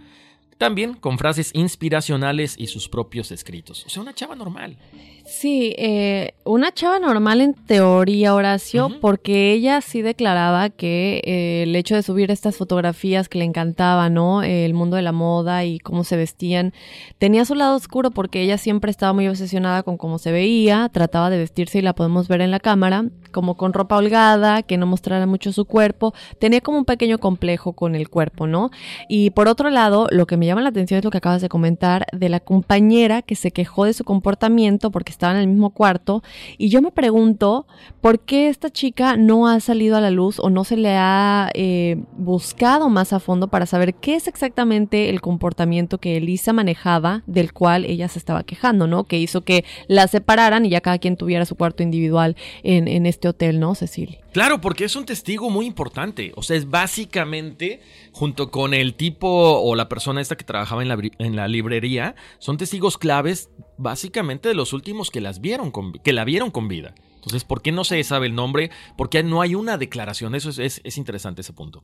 también con frases inspiracionales y sus propios escritos. O sea, una chava normal. Sí, eh, una chava normal en teoría, Horacio, porque ella sí declaraba que eh, el hecho de subir estas fotografías que le encantaba, ¿no? el mundo de la moda y cómo se vestían, tenía su lado oscuro porque ella siempre estaba muy obsesionada con cómo se veía, trataba de vestirse y la podemos ver en la cámara, como con ropa holgada, que no mostrara mucho su cuerpo, tenía como un pequeño complejo con el cuerpo, ¿no? Y por otro lado, lo que me llama la atención es lo que acabas de comentar de la compañera que se quejó de su comportamiento porque estaba en el mismo cuarto. Y yo me pregunto por qué esta chica no ha salido a la luz o no se le ha eh, buscado más a fondo para saber qué es exactamente el comportamiento que Elisa manejaba del cual ella se estaba quejando, ¿no? Que hizo que la separaran y ya cada quien tuviera su cuarto individual en, en este hotel, ¿no, Cecilia? Claro, porque es un testigo muy importante. O sea, es básicamente, junto con el tipo o la persona esta que trabajaba en la, en la librería, son testigos claves básicamente de los últimos que las vieron que la vieron con vida. Entonces, ¿por qué no se sabe el nombre? ¿Por qué no hay una declaración? Eso es, es, interesante ese punto.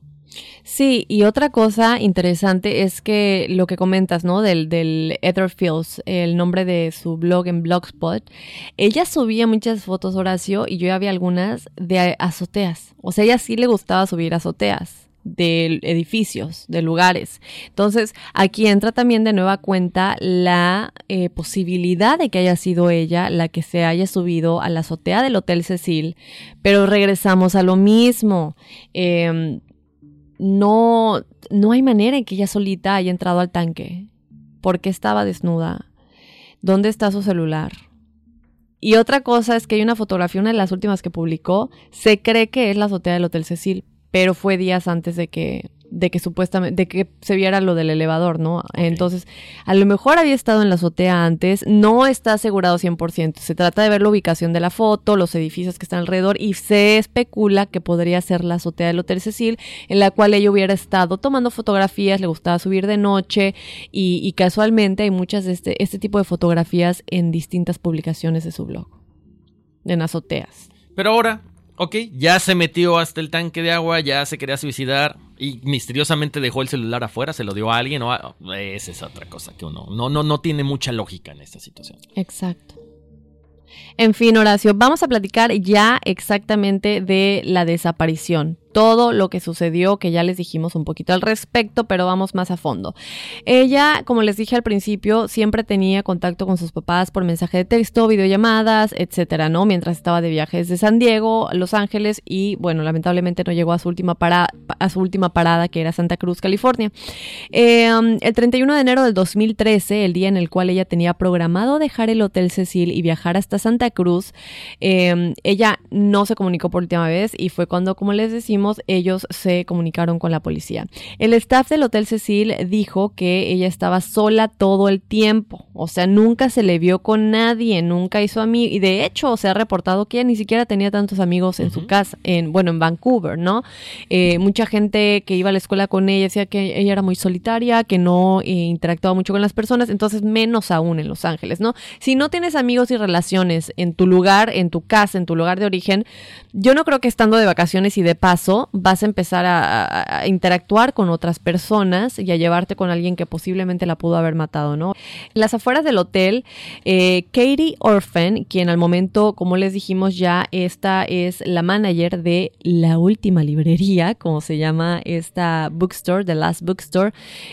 Sí, y otra cosa interesante es que lo que comentas, ¿no? Del, del Etherfields, el nombre de su blog en Blogspot, ella subía muchas fotos, Horacio, y yo ya vi algunas de azoteas. O sea, ella sí le gustaba subir azoteas de edificios, de lugares. Entonces, aquí entra también de nueva cuenta la eh, posibilidad de que haya sido ella la que se haya subido a la azotea del Hotel Cecil, pero regresamos a lo mismo. Em, no, no hay manera en que ella solita haya entrado al tanque. ¿Por qué estaba desnuda? ¿Dónde está su celular? Y otra cosa es que hay una fotografía, una de las últimas que publicó, se cree que es la azotea del Hotel Cecil, pero fue días antes de que de que supuestamente de que se viera lo del elevador, ¿no? Entonces, a lo mejor había estado en la azotea antes, no está asegurado 100%. Se trata de ver la ubicación de la foto, los edificios que están alrededor y se especula que podría ser la azotea del Hotel Cecil, en la cual ella hubiera estado tomando fotografías, le gustaba subir de noche y, casualmente hay muchas de este, este tipo de fotografías en distintas publicaciones de su blog, en azoteas. Pero ahora, ok, ya se metió hasta el tanque de agua, ya se quería suicidar y misteriosamente dejó el celular afuera, se lo dio a alguien o esa es otra cosa que uno no no no tiene mucha lógica en esta situación. Exacto. En fin, Horacio, vamos a platicar ya exactamente de la desaparición todo lo que sucedió, que ya les dijimos un poquito al respecto, pero vamos más a fondo. Ella, como les dije al principio, siempre tenía contacto con sus papás por mensaje de texto, videollamadas, etcétera, ¿no? Mientras estaba de viajes de San Diego, Los Ángeles y, bueno, lamentablemente no llegó a su última, para, a su última parada, que era Santa Cruz, California. Em, el 31 de enero del 2013, el día en el cual ella tenía programado dejar el Hotel Cecil y viajar hasta Santa Cruz, em, ella no se comunicó por última vez y fue cuando, como les decimos, ellos se comunicaron con la policía. El staff del Hotel Cecil dijo que ella estaba sola todo el tiempo, o sea, nunca se le vio con nadie, nunca hizo amigos, y de hecho se ha reportado que ella ni siquiera tenía tantos amigos en su casa, en, bueno, en Vancouver, ¿no? Eh, mucha gente que iba a la escuela con ella decía que ella era muy solitaria, que no eh, interactuaba mucho con las personas, entonces menos aún en Los Ángeles, ¿no? Si no tienes amigos y relaciones en tu lugar, en tu casa, en tu lugar de origen, yo no creo que estando de vacaciones y de paso vas a empezar a, interactuar con otras personas y a llevarte con alguien que posiblemente la pudo haber matado, ¿no? En las afueras del hotel, eh, Katie Orphan, quien al momento, como les dijimos ya, esta es la manager de la última librería, como se llama esta bookstore, The Last Bookstore,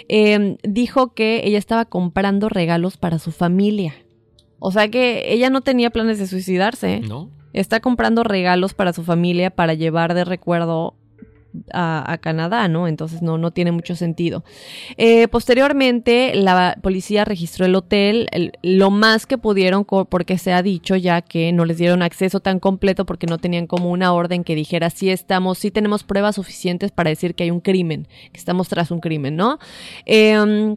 eh, dijo que ella estaba comprando regalos para su familia. O sea que ella no tenía planes de suicidarse. ¿No? Está comprando regalos para su familia para llevar de recuerdo a, Canadá, ¿no? Entonces no, no tiene mucho sentido. Eh, posteriormente, la policía registró el hotel el- lo más que pudieron porque se ha dicho ya que no les dieron acceso tan completo porque no tenían como una orden que dijera sí estamos, sí tenemos pruebas suficientes para decir que hay un crimen, que estamos tras un crimen, ¿no? Em,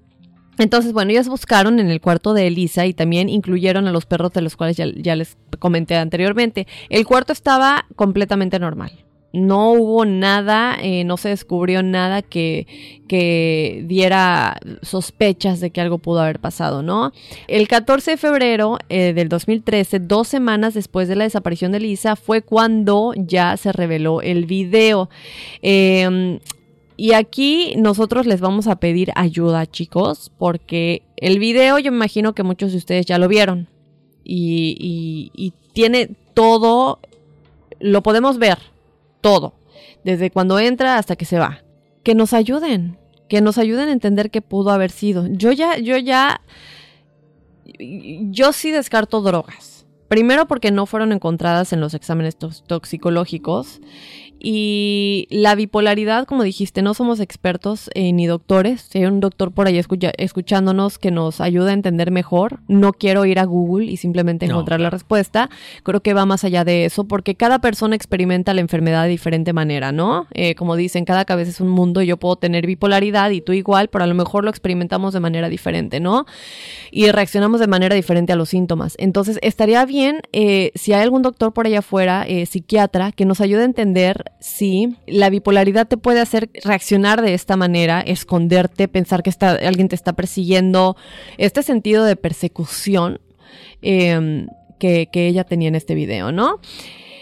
entonces, bueno, ellos buscaron en el cuarto de Elisa y también incluyeron a los perros de los cuales ya, les comenté anteriormente. El cuarto estaba completamente normal. No hubo nada, eh, no se descubrió nada que, que diera sospechas de que algo pudo haber pasado, ¿no? El 14 de febrero eh, del 2013, dos semanas después de la desaparición de Elisa, fue cuando ya se reveló el video. Eh, y aquí nosotros les vamos a pedir ayuda, chicos, porque el video yo me imagino que muchos de ustedes ya lo vieron. Y, y- y tiene todo, lo podemos ver, todo, desde cuando entra hasta que se va. Que nos ayuden, que nos ayuden a entender qué pudo haber sido. Yo ya, yo ya, yo sí descarto drogas. Primero porque no fueron encontradas en los exámenes tox- toxicológicos. Y la bipolaridad, como dijiste, no somos expertos eh, ni doctores. Si hay un doctor por ahí escucha- escuchándonos que nos ayude a entender mejor, no quiero ir a Google y simplemente No, encontrar la respuesta. Creo que va más allá de eso, porque cada persona experimenta la enfermedad de diferente manera, ¿no? Eh, como dicen, cada cabeza es un mundo. Yo puedo tener bipolaridad y tú igual, pero a lo mejor lo experimentamos de manera diferente, ¿no? y reaccionamos de manera diferente a los síntomas. Entonces, estaría bien eh, si hay algún doctor por allá afuera, eh, psiquiatra, que nos ayude a entender si la bipolaridad te puede hacer reaccionar de esta manera, esconderte, pensar que está, alguien te está persiguiendo, este sentido de persecución eh, que, que ella tenía en este video, ¿no?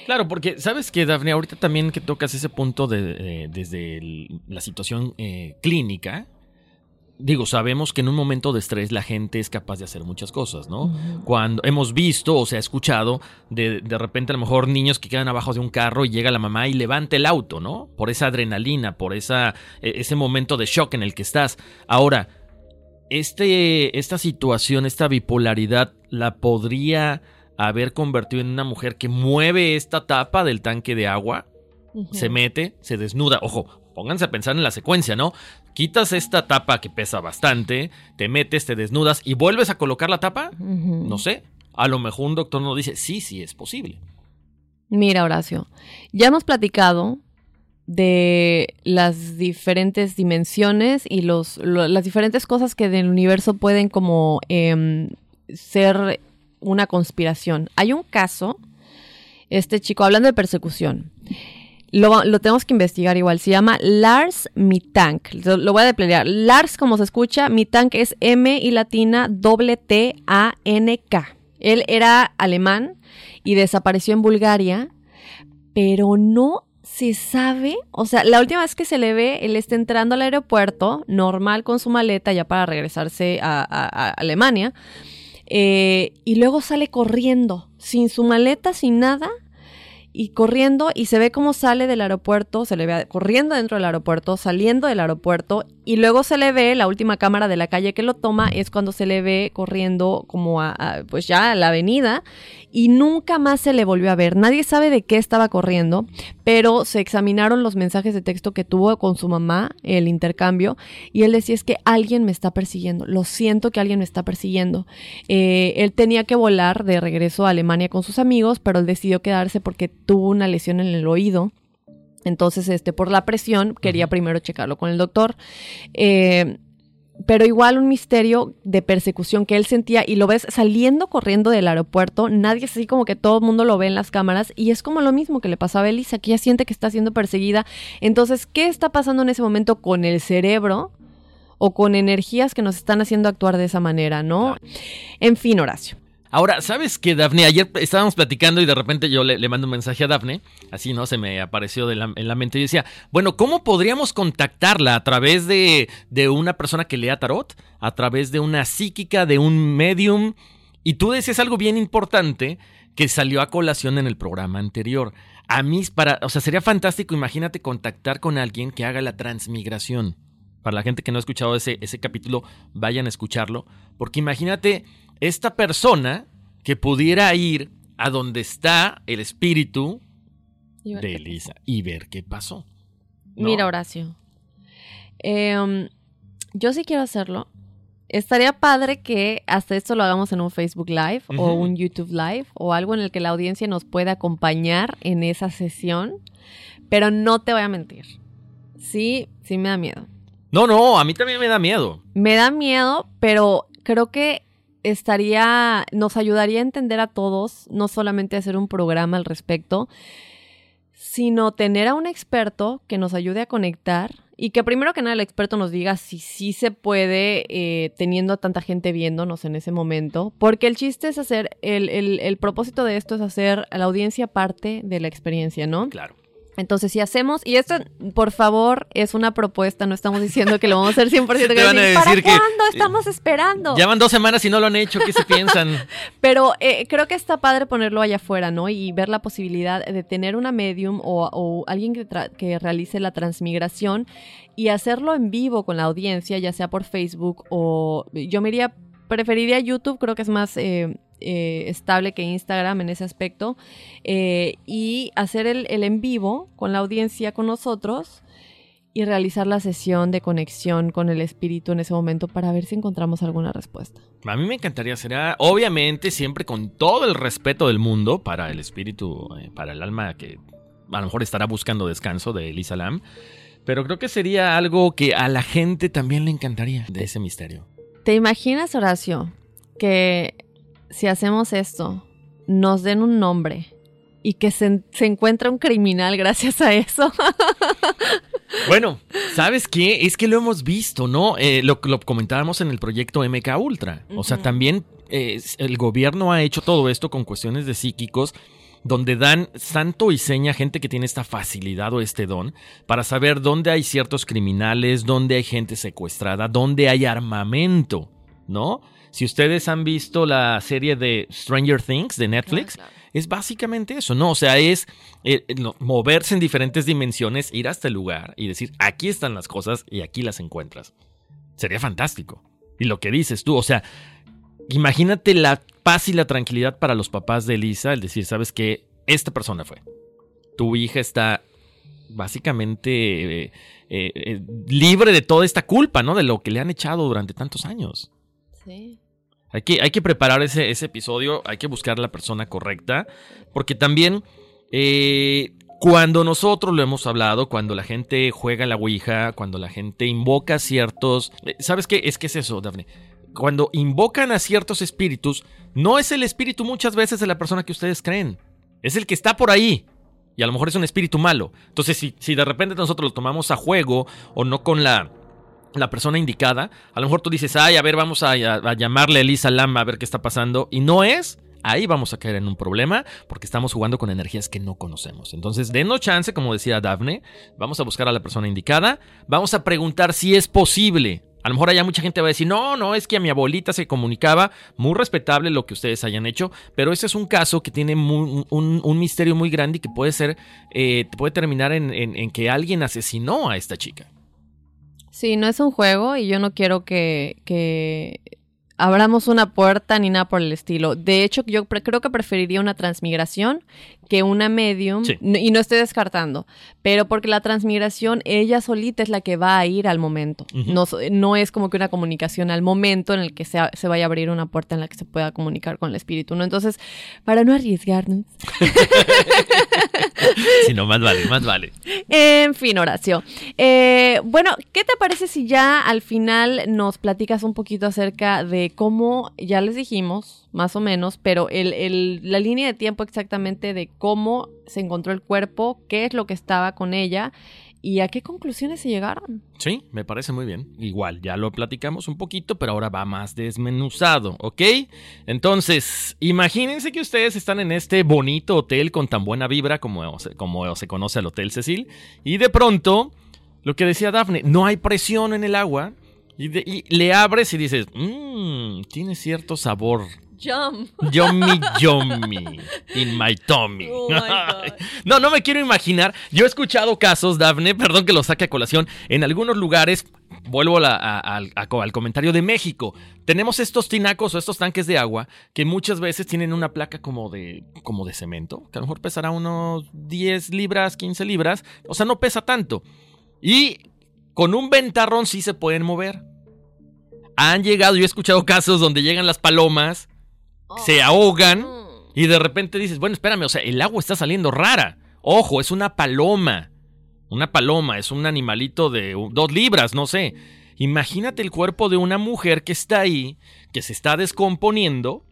Claro, porque sabes que, Daphne, ahorita también que tocas ese punto de, eh, desde la situación eh, clínica, digo, sabemos que en un momento de estrés la gente es capaz de hacer muchas cosas, ¿no? Cuando hemos visto o se ha escuchado de, de repente a lo mejor niños que quedan abajo de un carro y llega la mamá y levanta el auto, ¿no? Por esa adrenalina, por esa, e- ese momento de shock en el que estás. Ahora, este, esta situación, esta bipolaridad, la podría haber convertido en una mujer que mueve esta tapa del tanque de agua, se mete, se desnuda. Ojo, pónganse a pensar en la secuencia, ¿no? Quitas esta tapa que pesa bastante, te metes, te desnudas y vuelves a colocar la tapa. No sé. A lo mejor un doctor nos dice, sí, sí, es posible. Mira, Horacio, ya hemos platicado de las diferentes dimensiones y los, lo- las diferentes cosas que del universo pueden como em, ser una conspiración. Hay un caso, este chico, hablando de persecución, lo, lo tenemos que investigar igual, se llama Lars Mitank, lo, lo voy a deplegar. Lars, como se escucha, Mitank es M y latina doble T A N K. Él era alemán y desapareció en Bulgaria, pero no se sabe, o sea, la última vez que se le ve, él está entrando al aeropuerto, normal con su maleta ya para regresarse a Alemania, eh, y luego sale corriendo, sin su maleta, sin nada, y corriendo, y se ve cómo sale del aeropuerto, se le ve corriendo dentro del aeropuerto, saliendo del aeropuerto, y luego se le ve, la última cámara de la calle que lo toma es cuando se le ve corriendo como a, pues ya a la avenida, y nunca más se le volvió a ver. Nadie sabe de qué estaba corriendo, pero se examinaron los mensajes de texto que tuvo con su mamá, el intercambio, y él decía es que alguien me está persiguiendo, lo siento que alguien me está persiguiendo. Eh, él tenía que volar de regreso a Alemania con sus amigos, pero él decidió quedarse porque tuvo una lesión en el oído. Entonces, este, por la presión, quería primero checarlo con el doctor. Eh, pero igual un misterio de persecución que él sentía y lo ves saliendo corriendo del aeropuerto, nadie es así como que todo el mundo lo ve en las cámaras y es como lo mismo que le pasaba a Elisa, que ella siente que está siendo perseguida. Entonces, ¿qué está pasando en ese momento con el cerebro o con energías que nos están haciendo actuar de esa manera, no? En fin, Horacio. Ahora, ¿sabes qué, Dafne? Ayer estábamos platicando y de repente yo le, mando un mensaje a Dafne, así, ¿no? Se me apareció de la- en la mente y decía, bueno, ¿cómo podríamos contactarla? ¿A través de, de una persona que lea tarot? ¿A través de una psíquica, de un medium? Y tú decías algo bien importante que salió a colación en el programa anterior. A mí, para, o sea, sería fantástico, imagínate contactar con alguien que haga la transmigración. Para la gente que no ha escuchado ese, ese capítulo, vayan a escucharlo. Porque imagínate esta persona que pudiera ir a donde está el espíritu de Elisa y ver qué pasó. ¿no? Mira, Horacio. em, yo sí quiero hacerlo. Estaría padre que hasta esto lo hagamos en un Facebook Live o un YouTube Live o algo en el que la audiencia nos pueda acompañar en esa sesión. Pero no te voy a mentir. Sí, sí me da miedo. No, no, a mí también me da miedo. Me da miedo, pero creo que estaría, nos ayudaría a entender a todos, no solamente hacer un programa al respecto, sino tener a un experto que nos ayude a conectar y que primero que nada el experto nos diga si sí se puede eh, teniendo a tanta gente viéndonos en ese momento, porque el chiste es hacer, el, el- el propósito de esto es hacer a la audiencia parte de la experiencia, ¿no? Claro. Entonces, si hacemos, y esto, por favor, es una propuesta, no estamos diciendo que lo vamos a hacer 100%. que [LAUGHS] van a decir, ¿Para que- cuándo estamos esperando? Ya van dos semanas y no lo han hecho, ¿qué se piensan? [LAUGHS] Pero eh, creo que está padre ponerlo allá afuera, ¿no? Y ver la posibilidad de tener una medium o, o alguien que, que realice la transmigración y hacerlo en vivo con la audiencia, ya sea por Facebook o yo me iría, preferiría YouTube, creo que es más eh, eh, estable que Instagram en ese aspecto, eh, y hacer el, el en vivo con la audiencia, con nosotros. Y realizar la sesión de conexión con el espíritu en ese momento para ver si encontramos alguna respuesta. A mí me encantaría, será obviamente siempre con todo el respeto del mundo para el espíritu, eh, para el alma que a lo mejor estará buscando descanso de Elisa Lam. Pero creo que sería algo que a la gente también le encantaría de ese misterio. ¿Te imaginas, Horacio, que si hacemos esto, nos den un nombre y que se, se encuentra un criminal gracias a eso? [LAUGHS] Bueno, ¿sabes qué? Es que lo hemos visto, ¿no? Eh, lo, lo comentábamos en el proyecto MK Ultra. O sea, también eh, el gobierno ha hecho todo esto con cuestiones de psíquicos, donde dan santo y seña a gente que tiene esta facilidad o este don para saber dónde hay ciertos criminales, dónde hay gente secuestrada, dónde hay armamento, ¿no? Si ustedes han visto la serie de Stranger Things de Netflix, es básicamente eso, ¿no? O sea, es eh, eh, moverse en diferentes dimensiones, ir hasta el lugar y decir, aquí están las cosas y aquí las encuentras. Sería fantástico. Y lo que dices tú, o sea, imagínate la paz y la tranquilidad para los papás de Elisa, el decir, ¿sabes qué? Esta persona fue. Tu hija está básicamente eh, libre de toda esta culpa, ¿no? De lo que le han echado durante tantos años. Hay que, hay que preparar ese, ese episodio, hay que buscar la persona correcta, porque también eh, cuando nosotros lo hemos hablado, cuando la gente juega la Ouija, cuando la gente invoca ciertos... eh, ¿Sabes qué? Es que es eso, Daphne. Cuando invocan a ciertos espíritus, no es el espíritu muchas veces de la persona que ustedes creen, es el que está por ahí. Y a lo mejor es un espíritu malo. Entonces, si, si de repente nosotros lo tomamos a juego o no con la, la persona indicada, a lo mejor tú dices, ay, a ver, vamos a, llamarle a Elisa Lama a ver qué está pasando. Y no es, ahí vamos a caer en un problema porque estamos jugando con energías que no conocemos. Entonces, denos chance, como decía Daphne, vamos a buscar a la persona indicada, vamos a preguntar si es posible. A lo mejor allá mucha gente va a decir, no, no, es que a mi abuelita se comunicaba, muy respetable lo que ustedes hayan hecho, pero ese es un caso que tiene un, misterio muy grande y que puede ser, eh, puede terminar en que alguien asesinó a esta chica. Sí, no es un juego y yo no quiero que, que abramos una puerta ni nada por el estilo. De hecho, yo creo que preferiría una transmigración que una medium, Sí. y no estoy descartando, pero porque la transmigración, ella solita es la que va a ir al momento. No, no es como que una comunicación al momento en el que se, se vaya a abrir una puerta en la que se pueda comunicar con el espíritu, ¿no? Entonces, para no arriesgarnos. [LAUGHS] Si no, más vale, más vale. En fin, Horacio. Eh, bueno, ¿qué te parece si ya al final nos platicas un poquito acerca de cómo, ya les dijimos, más o menos, pero el, el- la línea de tiempo exactamente de cómo se encontró el cuerpo, qué es lo que estaba con ella y a qué conclusiones se llegaron? Sí, me parece muy bien. Igual, ya lo platicamos un poquito, pero ahora va más desmenuzado, ¿ok? Entonces, imagínense que ustedes están en este bonito hotel con tan buena vibra como, como se conoce al Hotel Cecil, y de pronto, lo que decía Daphne, no hay presión en el agua, y, de- y le abres y dices, mmm, tiene cierto sabor. Jump. Yummy, yummy. In my tummy. Oh my [LAUGHS] no, no me quiero imaginar. Yo he escuchado casos, Dafne, perdón que lo saque a colación. En algunos lugares, vuelvo a la- a- al- a- al comentario de México. Tenemos estos tinacos o estos tanques de agua que muchas veces tienen una placa como de, como de cemento, que a lo mejor pesará unos 10 libras, 15 libras. O sea, no pesa tanto. Y con un ventarrón sí se pueden mover. Han llegado, yo he escuchado casos donde llegan las palomas se ahogan y de repente dices, bueno, espérame, o sea, el agua está saliendo rara. Ojo, es una paloma. Una paloma, es un animalito de dos libras, no sé. Imagínate el cuerpo de una mujer que está ahí, que se está descomponiendo.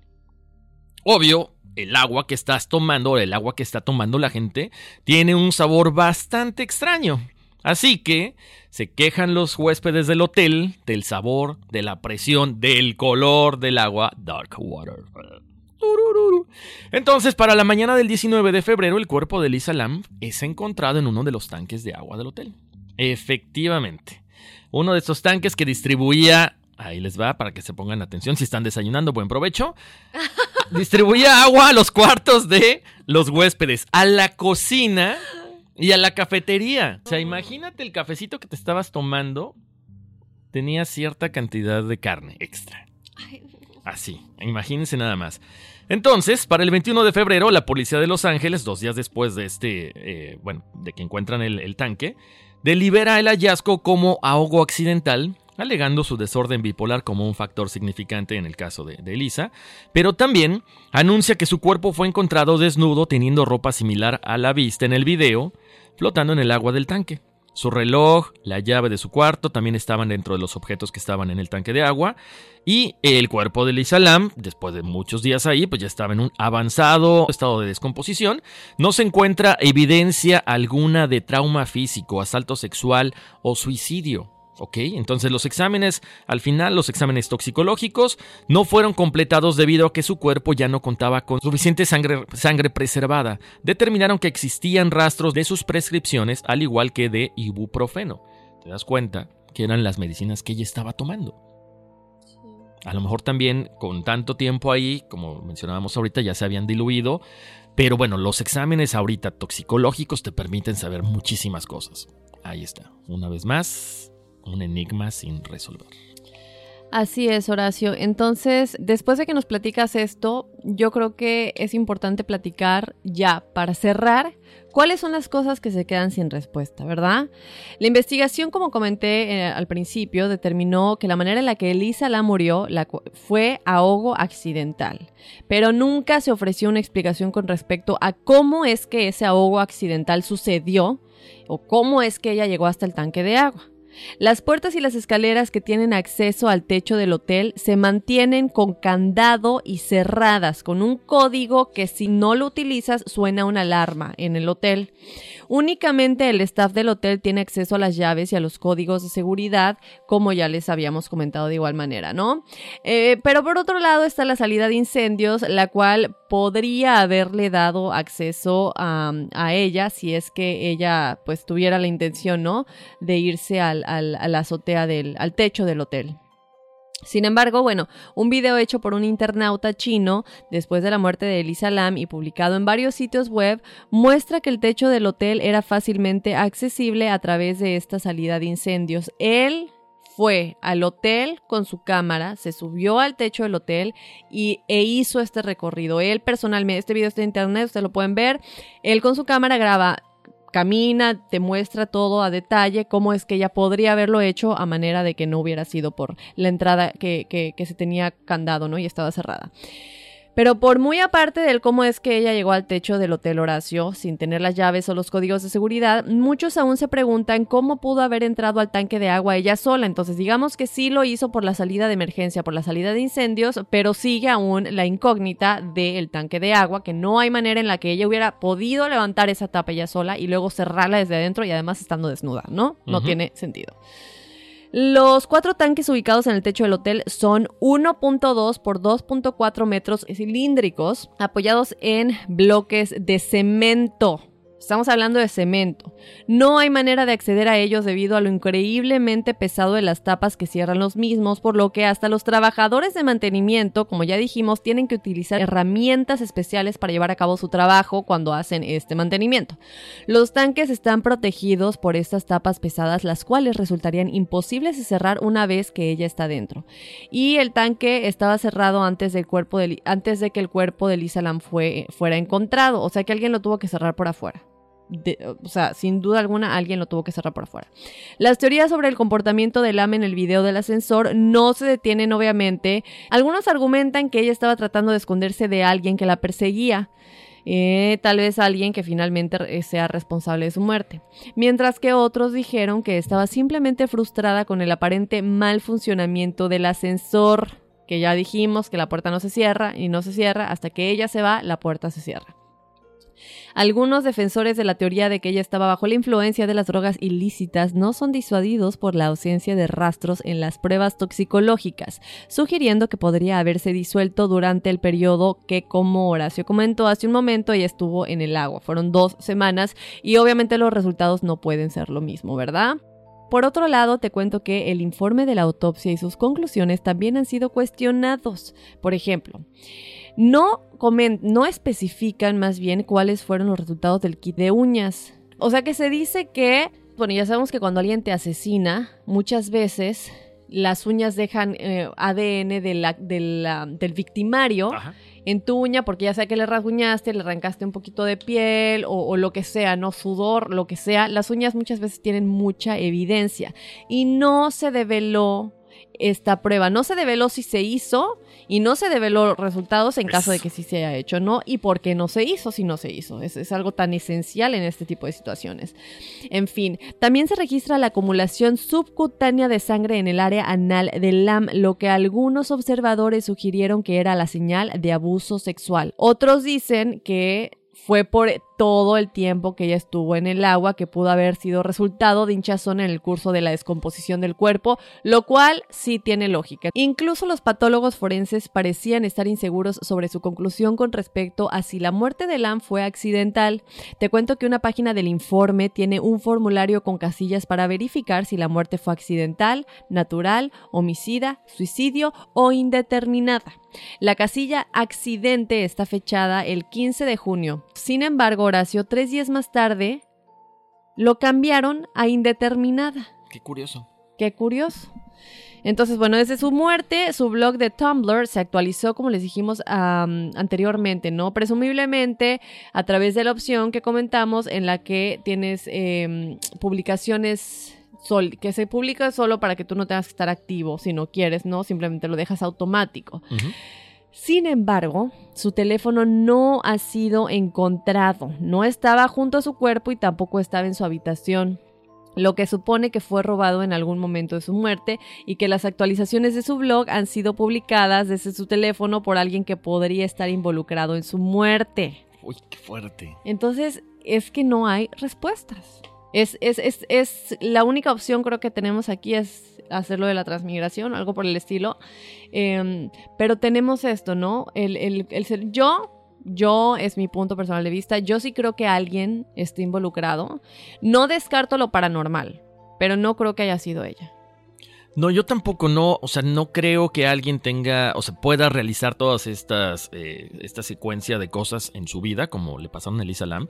Obvio, el agua que estás tomando, o el agua que está tomando la gente, tiene un sabor bastante extraño. Así que se quejan los huéspedes del hotel del sabor, de la presión, del color del agua dark water. Entonces, para la mañana del 19 de febrero, el cuerpo de Lisa Lam es encontrado en uno de los tanques de agua del hotel. Efectivamente. Uno de estos tanques que distribuía, ahí les va para que se pongan atención si están desayunando, buen provecho. [LAUGHS] Distribuía agua a los cuartos de los huéspedes, a la cocina y a la cafetería. O sea, imagínate el cafecito que te estabas tomando tenía cierta cantidad de carne extra. Así, imagínense nada más. Entonces, para el 21 de febrero, la policía de Los Ángeles, dos días después de este, eh, bueno, de que encuentran el, el tanque, delibera el hallazgo como ahogo accidental, alegando su desorden bipolar como un factor significante en el caso de, de Elisa, pero también anuncia que su cuerpo fue encontrado desnudo teniendo ropa similar a la vista en el video, flotando en el agua del tanque. Su reloj, la llave de su cuarto también estaban dentro de los objetos que estaban en el tanque de agua. Y el cuerpo de Lisa Lam, después de muchos días ahí, pues ya estaba en un avanzado estado de descomposición. No se encuentra evidencia alguna de trauma físico, asalto sexual o suicidio. ¿Ok? Entonces los exámenes, al final los exámenes toxicológicos no fueron completados debido a que su cuerpo ya no contaba con suficiente sangre, sangre preservada. Determinaron que existían rastros de sus prescripciones al igual que de ibuprofeno. ¿Te das cuenta que eran las medicinas que ella estaba tomando? A lo mejor también con tanto tiempo ahí, como mencionábamos ahorita, ya se habían diluido. Pero bueno, los exámenes ahorita toxicológicos te permiten saber muchísimas cosas. Ahí está. Una vez más, un enigma sin resolver. Así es, Horacio. Entonces, después de que nos platicas esto, yo creo que es importante platicar ya, para cerrar, cuáles son las cosas que se quedan sin respuesta, ¿verdad? La investigación, como comenté eh, al principio, determinó que la manera en la que Elisa la murió la fue ahogo accidental, pero nunca se ofreció una explicación con respecto a cómo es que ese ahogo accidental sucedió o cómo es que ella llegó hasta el tanque de agua. Las puertas y las escaleras que tienen acceso al techo del hotel se mantienen con candado y cerradas, con un código que si no lo utilizas suena una alarma en el hotel. Únicamente el staff del hotel tiene acceso a las llaves y a los códigos de seguridad, como ya les habíamos comentado de igual manera, ¿no? Eh, pero por otro lado está la salida de incendios, la cual podría haberle dado acceso a, ella si es que ella pues tuviera la intención, ¿no? De irse al, al- a la azotea del, al techo del hotel. Sin embargo, bueno, un video hecho por un internauta chino después de la muerte de Elisa Lam y publicado en varios sitios web muestra que el techo del hotel era fácilmente accesible a través de esta salida de incendios. El fue al hotel con su cámara, se subió al techo del hotel y, e hizo este recorrido. Él personalmente, este video está en internet, ustedes lo pueden ver. Él con su cámara graba camina, te muestra todo a detalle, cómo es que ella podría haberlo hecho a manera de que no hubiera sido por la entrada que, que, se tenía candado, ¿no? Y estaba cerrada. Pero por muy aparte del cómo es que ella llegó al techo del Hotel Horacio sin tener las llaves o los códigos de seguridad, muchos aún se preguntan cómo pudo haber entrado al tanque de agua ella sola. Entonces digamos que sí lo hizo por la salida de emergencia, por la salida de incendios, pero sigue aún la incógnita del tanque de agua, que no hay manera en la que ella hubiera podido levantar esa tapa ella sola y luego cerrarla desde adentro y además estando desnuda, ¿no? No tiene sentido. Los cuatro tanques ubicados en el techo del hotel son 1.2 por 2.4 metros cilíndricos apoyados en bloques de cemento. Estamos hablando de cemento. No hay manera de acceder a ellos debido a lo increíblemente pesado de las tapas que cierran los mismos, por lo que hasta los trabajadores de mantenimiento, como ya dijimos, tienen que utilizar herramientas especiales para llevar a cabo su trabajo cuando hacen este mantenimiento. Los tanques están protegidos por estas tapas pesadas, las cuales resultarían imposibles de cerrar una vez que ella está dentro. Y el tanque estaba cerrado antes, del cuerpo de, antes de que el cuerpo de Lisa Lam fue, fuera encontrado, o sea que alguien lo tuvo que cerrar por afuera. O sea, sin duda alguna alguien lo tuvo que cerrar por afuera. Las teorías sobre el comportamiento de Lam en el video del ascensor no se detienen obviamente. Algunos argumentan que ella estaba tratando de esconderse de alguien que la perseguía. Eh, tal vez alguien que finalmente eh, sea responsable de su muerte. Mientras que otros dijeron que estaba simplemente frustrada con el aparente mal funcionamiento del ascensor. Que ya dijimos que la puerta no se cierra y no se cierra hasta que ella se va, la puerta se cierra. Algunos defensores de la teoría de que ella estaba bajo la influencia de las drogas ilícitas no son disuadidos por la ausencia de rastros en las pruebas toxicológicas, sugiriendo que podría haberse disuelto durante el periodo que, como Horacio comentó hace un momento, ella estuvo en el agua. Fueron dos semanas y obviamente los resultados no pueden ser lo mismo, ¿verdad? Por otro lado, te cuento que el informe de la autopsia y sus conclusiones también han sido cuestionados. Por ejemplo, no, comen- no especifican más bien cuáles fueron los resultados del kit de uñas. O sea que se dice que, bueno, ya sabemos que cuando alguien te asesina, muchas veces las uñas dejan eh, ADN de la- de la- del victimario en tu uña, porque ya sea que le rasguñaste, le arrancaste un poquito de piel o, o lo que sea, no sudor, lo que sea, las uñas muchas veces tienen mucha evidencia y no se develó esta prueba, no se develó si se hizo y no se develó los resultados en caso de que sí se haya hecho, ¿no? Y por qué no se hizo si no se hizo. Es, es algo tan esencial en este tipo de situaciones. En fin, también se registra la acumulación subcutánea de sangre en el área anal del LAM, lo que algunos observadores sugirieron que era la señal de abuso sexual. Otros dicen que fue por todo el tiempo que ella estuvo en el agua que pudo haber sido resultado de hinchazón en el curso de la descomposición del cuerpo, lo cual sí tiene lógica. Incluso los patólogos forenses parecían estar inseguros sobre su conclusión con respecto a si la muerte de Lam fue accidental. Te cuento que una página del informe tiene un formulario con casillas para verificar si la muerte fue accidental, natural, homicida, suicidio o indeterminada. La casilla accidente está fechada el 15 de junio. Sin embargo, Horacio, tres días más tarde, lo cambiaron a indeterminada. Qué curioso. Qué curioso. Entonces, bueno, desde su muerte, su blog de Tumblr se actualizó, como les dijimos anteriormente, ¿no? Presumiblemente a través de la opción que comentamos en la que tienes em, publicaciones sol- que se publica solo para que tú no tengas que estar activo si no quieres, ¿no? Simplemente lo dejas automático. Sin embargo, su teléfono no ha sido encontrado. No estaba junto a su cuerpo y tampoco estaba en su habitación. Lo que supone que fue robado en algún momento de su muerte y que las actualizaciones de su blog han sido publicadas desde su teléfono por alguien que podría estar involucrado en su muerte. Uy, qué fuerte. Entonces, es que no hay respuestas. Es, es, es, es la única opción creo que tenemos aquí es hacerlo de la transmigración, algo por el estilo. Em, pero tenemos esto, ¿no? El, el, el ser- yo, yo es mi punto personal de vista, yo sí creo que alguien esté involucrado. No descarto lo paranormal, pero no creo que haya sido ella. No, yo tampoco no, o sea, no creo que alguien tenga, o sea, pueda realizar todas estas, eh, esta secuencia de cosas en su vida, como le pasaron a Elisa Lam.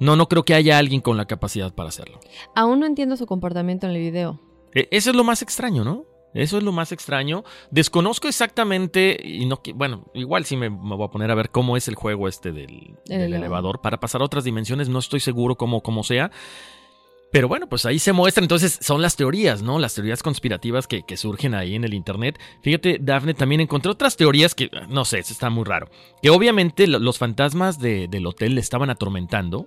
No, no creo que haya alguien con la capacidad para hacerlo. Aún no entiendo su comportamiento en el video. E- Eso es lo más extraño, ¿no? Eso es lo más extraño. Desconozco exactamente, y no, bueno, igual sí me, me voy a poner a ver cómo es el juego este del, El del elevador. elevador. Para pasar a otras dimensiones no estoy seguro cómo, cómo sea. Pero bueno, pues ahí se muestra. Entonces son las teorías, ¿no? Las teorías conspirativas que, que surgen ahí en el Internet. Fíjate, Dafne, también encontré otras teorías que, no sé, eso está muy raro. Que obviamente lo- los fantasmas de- del hotel le estaban atormentando.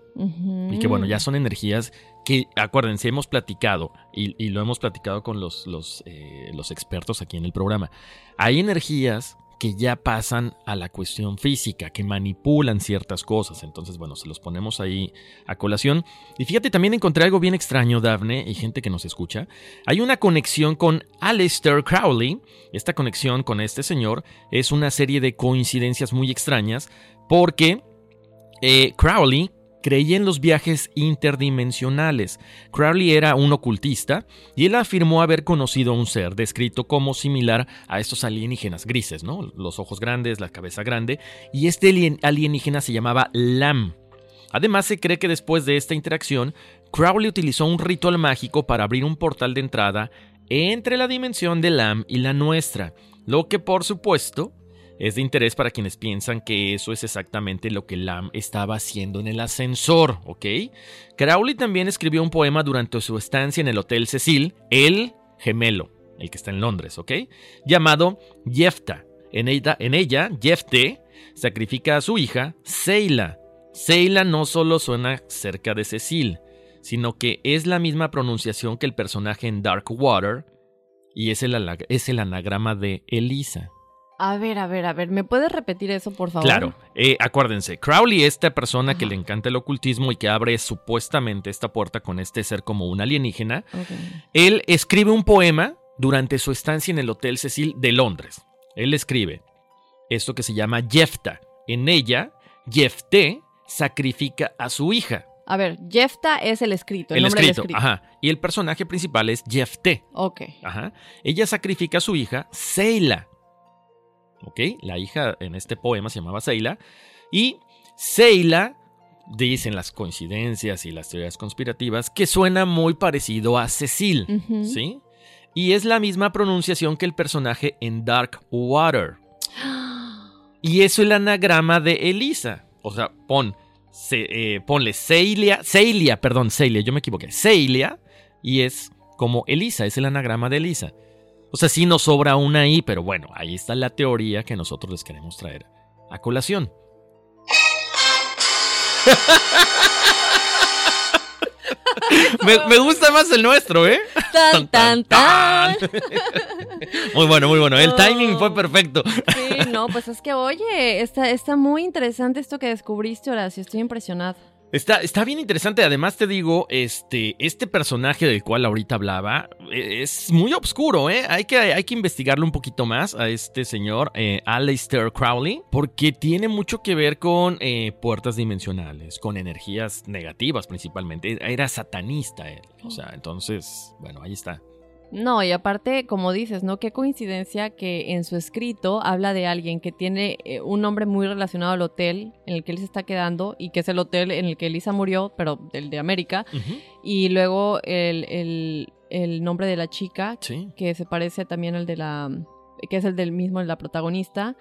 Y que bueno, ya son energías que, acuérdense, hemos platicado y, lo hemos platicado con eh, los expertos aquí en el programa. Hay energías que ya pasan a la cuestión física, que manipulan ciertas cosas. Entonces, bueno, se los ponemos ahí a colación. Y fíjate, también encontré algo bien extraño, Dafne, y gente que nos escucha. Hay una conexión con Aleister Crowley. Esta conexión con este señor es una serie de coincidencias muy extrañas porque eh, Crowley creía en los viajes interdimensionales. Crowley era un ocultista y él afirmó haber conocido a un ser descrito como similar a estos alienígenas grises, ¿no? Los ojos grandes, la cabeza grande, y este alien- alienígena se llamaba Lam. Además, se cree que después de esta interacción, Crowley utilizó un ritual mágico para abrir un portal de entrada entre la dimensión de Lam y la nuestra, lo que por supuesto es de interés para quienes piensan que eso es exactamente lo que Lam estaba haciendo en el ascensor, ¿ok? Crowley también escribió un poema durante su estancia en el Hotel Cecil, El Gemelo, el que está en Londres, ¿ok? Llamado Jefta. En ella, en Jefte sacrifica a su hija, Seila. Seila no solo suena cerca de Cecil, sino que es la misma pronunciación que el personaje en Dark Water y es el, es el anagrama de Elisa. A ver, a ver, a ver, ¿me puedes repetir eso, por favor? Claro, eh, acuérdense, Crowley, esta persona que le encanta el ocultismo y que abre supuestamente esta puerta con este ser como un alienígena, él escribe un poema durante su estancia en el Hotel Cecil de Londres. Él escribe esto que se llama Jefta. En ella, Jefté sacrifica a su hija. A ver, Jefta es el escrito, el, El nombre escrito, del escrito. ajá. Y el personaje principal es Jefté. Ok. Ajá. Ella sacrifica a su hija, Seila. ¿Ok? La hija en este poema se llamaba Seila. Y Seila, dicen las coincidencias y las teorías conspirativas, que suena muy parecido a Cecil. ¿Sí? Y es la misma pronunciación que el personaje en Dark Water. [GASPS] Y eso es el anagrama de Elisa. O sea, pon, se- eh, ponle Celia, Celia, perdón, Celia, yo me equivoqué. Celia, y es como Elisa, es el anagrama de Elisa. O sea, sí nos sobra una ahí, pero bueno, ahí está la teoría que nosotros les queremos traer a colación. [LAUGHS] me, me gusta más el nuestro, ¿eh? Tan, tan, tan. [LAUGHS] Muy bueno, muy bueno. El timing fue perfecto. Sí, no, pues es que, oye, está, está muy interesante esto que descubriste, Horacio. Estoy impresionada. Está, está bien interesante. Además, te digo, este, este personaje del cual ahorita hablaba eh, es muy oscuro, ¿eh? Hay que, hay que investigarlo un poquito más a este señor, eh, Aleister Crowley, porque tiene mucho que ver con eh, puertas dimensionales, con energías negativas principalmente. Era satanista él. O sea, entonces, bueno, ahí está. No, y aparte, como dices, ¿no? Qué coincidencia que en su escrito habla de alguien que tiene eh, un nombre muy relacionado al hotel en el que él se está quedando y que es el hotel en el que Elisa murió, pero del de América. Y luego el, el- el nombre de la chica, Sí. que se parece también al de la. que es el del mismo de la protagonista,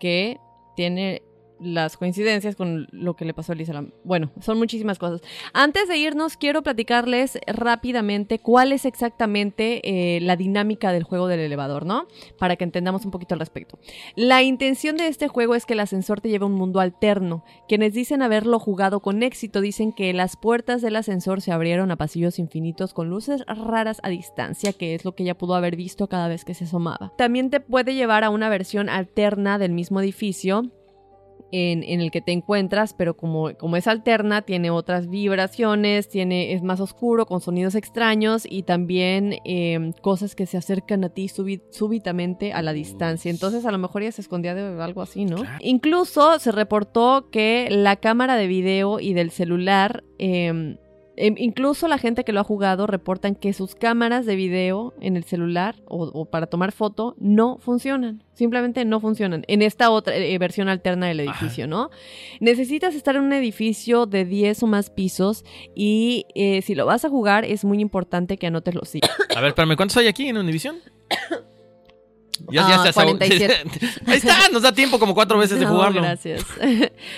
que tiene las coincidencias con lo que le pasó a Elisa Lam. Bueno, son muchísimas cosas. Antes de irnos, quiero platicarles rápidamente cuál es exactamente eh, la dinámica del juego del elevador, ¿no? Para que entendamos un poquito al respecto. La intención de este juego es que el ascensor te lleve a un mundo alterno. Quienes dicen haberlo jugado con éxito dicen que las puertas del ascensor se abrieron a pasillos infinitos con luces raras a distancia, que es lo que ella pudo haber visto cada vez que se asomaba. También te puede llevar a una versión alterna del mismo edificio en, en el que te encuentras, pero como, como es alterna, tiene otras vibraciones, tiene, es más oscuro, con sonidos extraños y también eh, cosas que se acercan a ti súbi- súbitamente a la distancia. Entonces a lo mejor ella se escondía de algo así, ¿no? Incluso se reportó que la cámara de video y del celular... eh, Em, incluso la gente que lo ha jugado reportan que sus cámaras de video en el celular o, o para tomar foto no funcionan. Simplemente no funcionan. En esta otra eh, versión alterna del edificio, ¿no? Necesitas estar en un edificio de 10 o más pisos y eh, si lo vas a jugar es muy importante que anotes los sitios. A ver, espérame, ¿cuántos hay aquí en Univisión? [COUGHS] Ya, Ah, ya se 47. [LAUGHS] Ahí está, nos da tiempo como cuatro veces de [LAUGHS] jugarlo. Gracias. [LAUGHS]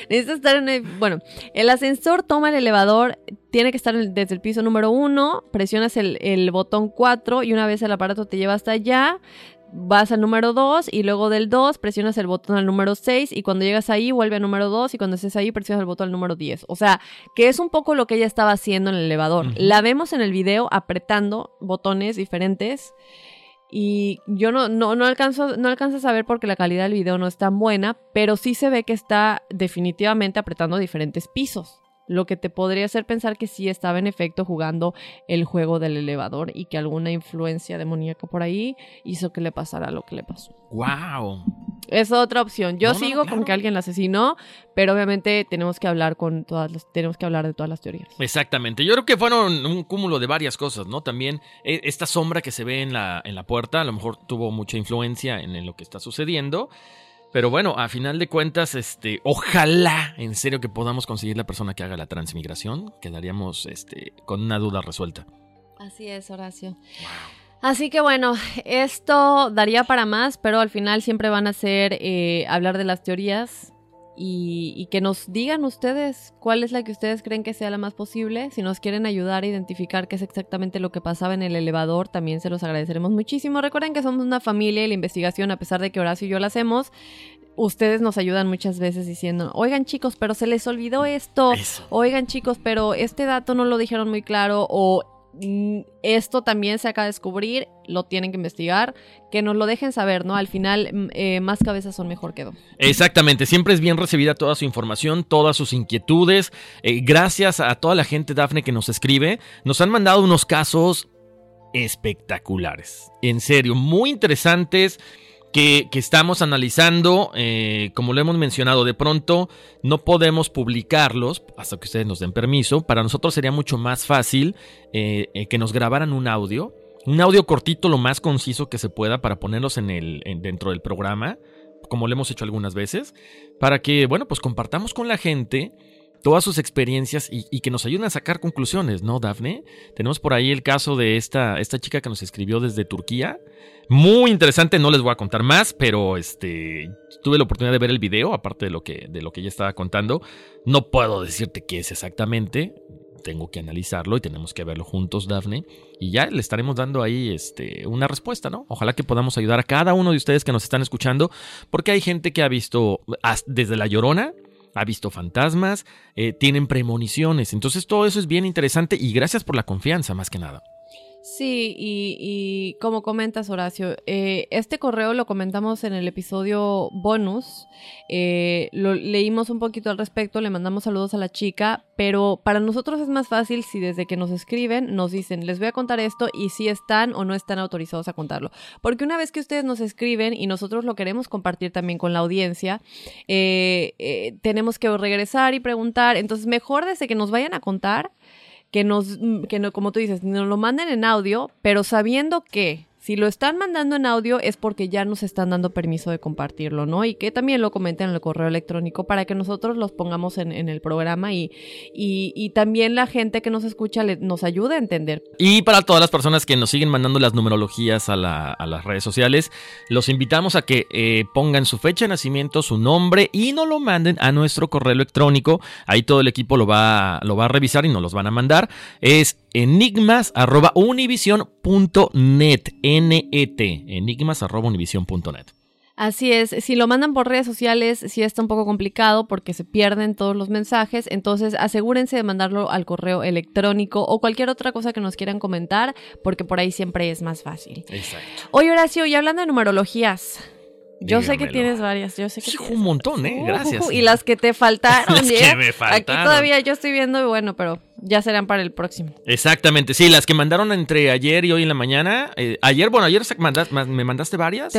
Necesitas estar en el. Bueno, el ascensor toma el elevador, tiene que estar desde el piso número uno, presionas el, el botón 4 y una vez el aparato te lleva hasta allá. Vas al número 2 y luego del 2 presionas el botón al número 6 y cuando llegas ahí vuelve al número 2 y cuando estés ahí presionas el botón al número 10. O sea, que es un poco lo que ella estaba haciendo en el elevador. La vemos en el video apretando botones diferentes y yo no, no, no alcanzo, no alcanzo a saber porque la calidad del video no es tan buena, pero sí se ve que está definitivamente apretando diferentes pisos. Lo que te podría hacer pensar que sí estaba en efecto jugando el juego del elevador y que alguna influencia demoníaca por ahí hizo que le pasara lo que le pasó. Wow. Es otra opción. Yo No, no, sigo claro. con que alguien la asesinó, pero obviamente tenemos que hablar con todas las, tenemos que hablar de todas las teorías. Exactamente. Yo creo que fueron un cúmulo de varias cosas, ¿no? También eh, esta sombra que se ve en la, en la puerta, a lo mejor tuvo mucha influencia en, en lo que está sucediendo. Pero bueno, a final de cuentas, este, ojalá en serio que podamos conseguir la persona que haga la transmigración. Quedaríamos este, con una duda resuelta. Así es, Horacio. Así que bueno, esto daría para más, pero al final siempre van a ser eh, hablar de las teorías y, y que nos digan ustedes cuál es la que ustedes creen que sea la más posible. Si nos quieren ayudar a identificar qué es exactamente lo que pasaba en el elevador, también se los agradeceremos muchísimo. Recuerden que somos una familia y la investigación, a pesar de que Horacio y yo la hacemos, ustedes nos ayudan muchas veces diciendo, oigan chicos, pero se les olvidó esto, Eso. oigan chicos, pero este dato no lo dijeron muy claro o esto también se acaba de descubrir, lo tienen que investigar, que nos lo dejen saber, ¿no? Al final, mm, eh, más cabezas son mejor que dos. Exactamente, siempre es bien recibida toda su información, todas sus inquietudes. Eh, gracias a toda la gente, Dafne, que nos escribe. Nos han mandado unos casos espectaculares. En serio, muy interesantes. Que, estamos analizando, eh, como lo hemos mencionado, de pronto no podemos publicarlos hasta que ustedes nos den permiso. Para nosotros sería mucho más fácil eh, eh, que nos grabaran un audio, un audio cortito, lo más conciso que se pueda, para ponerlos en el, en- dentro del programa como lo hemos hecho algunas veces, para que, bueno, pues compartamos con la gente todas sus experiencias y, y que nos ayuden a sacar conclusiones, ¿no, Dafne? Tenemos por ahí el caso de esta, esta chica que nos escribió desde Turquía. Muy interesante, no les voy a contar más, pero este tuve la oportunidad de ver el video, aparte de lo que, de lo que ella estaba contando. No puedo decirte qué es exactamente. Tengo que analizarlo y tenemos que verlo juntos, Dafne. Y ya le estaremos dando ahí este, una respuesta, ¿no? Ojalá que podamos ayudar a cada uno de ustedes que nos están escuchando, porque hay gente que ha visto desde La Llorona, ha visto fantasmas, eh, tienen premoniciones. Entonces todo eso es bien interesante y gracias por la confianza, más que nada. Sí, y, como comentas, Horacio, eh, este correo lo comentamos en el episodio bonus. eh, lo leímos un poquito al respecto, le mandamos saludos a la chica, pero para nosotros es más fácil si desde que nos escriben nos dicen, les voy a contar esto y si están o no están autorizados a contarlo. Porque una vez que ustedes nos escriben y nosotros lo queremos compartir también con la audiencia, eh, eh, tenemos que regresar y preguntar. Entonces, mejor desde que nos vayan a contar que nos, mm, que no, como tú dices, nos lo manden en audio, pero sabiendo que si lo están mandando en audio es porque ya nos están dando permiso de compartirlo, ¿no? Y que también lo comenten en el correo electrónico para que nosotros los pongamos en, el programa y, y, también la gente que nos escucha le- nos ayude a entender. Y para todas las personas que nos siguen mandando las numerologías a, la- las redes sociales, los invitamos a que eh, pongan su fecha de nacimiento, su nombre y nos lo manden a nuestro correo electrónico. Ahí todo el equipo lo va, lo va a revisar y nos los van a mandar. Es enigmas.univision.net. N-E-T. Enigmas.univision.net. Así es, si lo mandan por redes sociales, sí está un poco complicado porque se pierden todos los mensajes, entonces asegúrense de mandarlo al correo electrónico o cualquier otra cosa que nos quieran comentar, porque por ahí siempre es más fácil. Exacto. Oye, Horacio, y hablando de numerologías, yo sé que tienes varias, yo sé que Hijo, tienes un montón, ¿eh? Uh, Gracias. [LAUGHS] Y las que te faltaron. [LAUGHS] Las que me Aquí faltaron. todavía yo estoy viendo bueno, pero Ya serán para el próximo. Exactamente, sí, las que mandaron entre ayer y hoy en la mañana. eh, ayer, bueno, ayer mandas- me mandaste varias.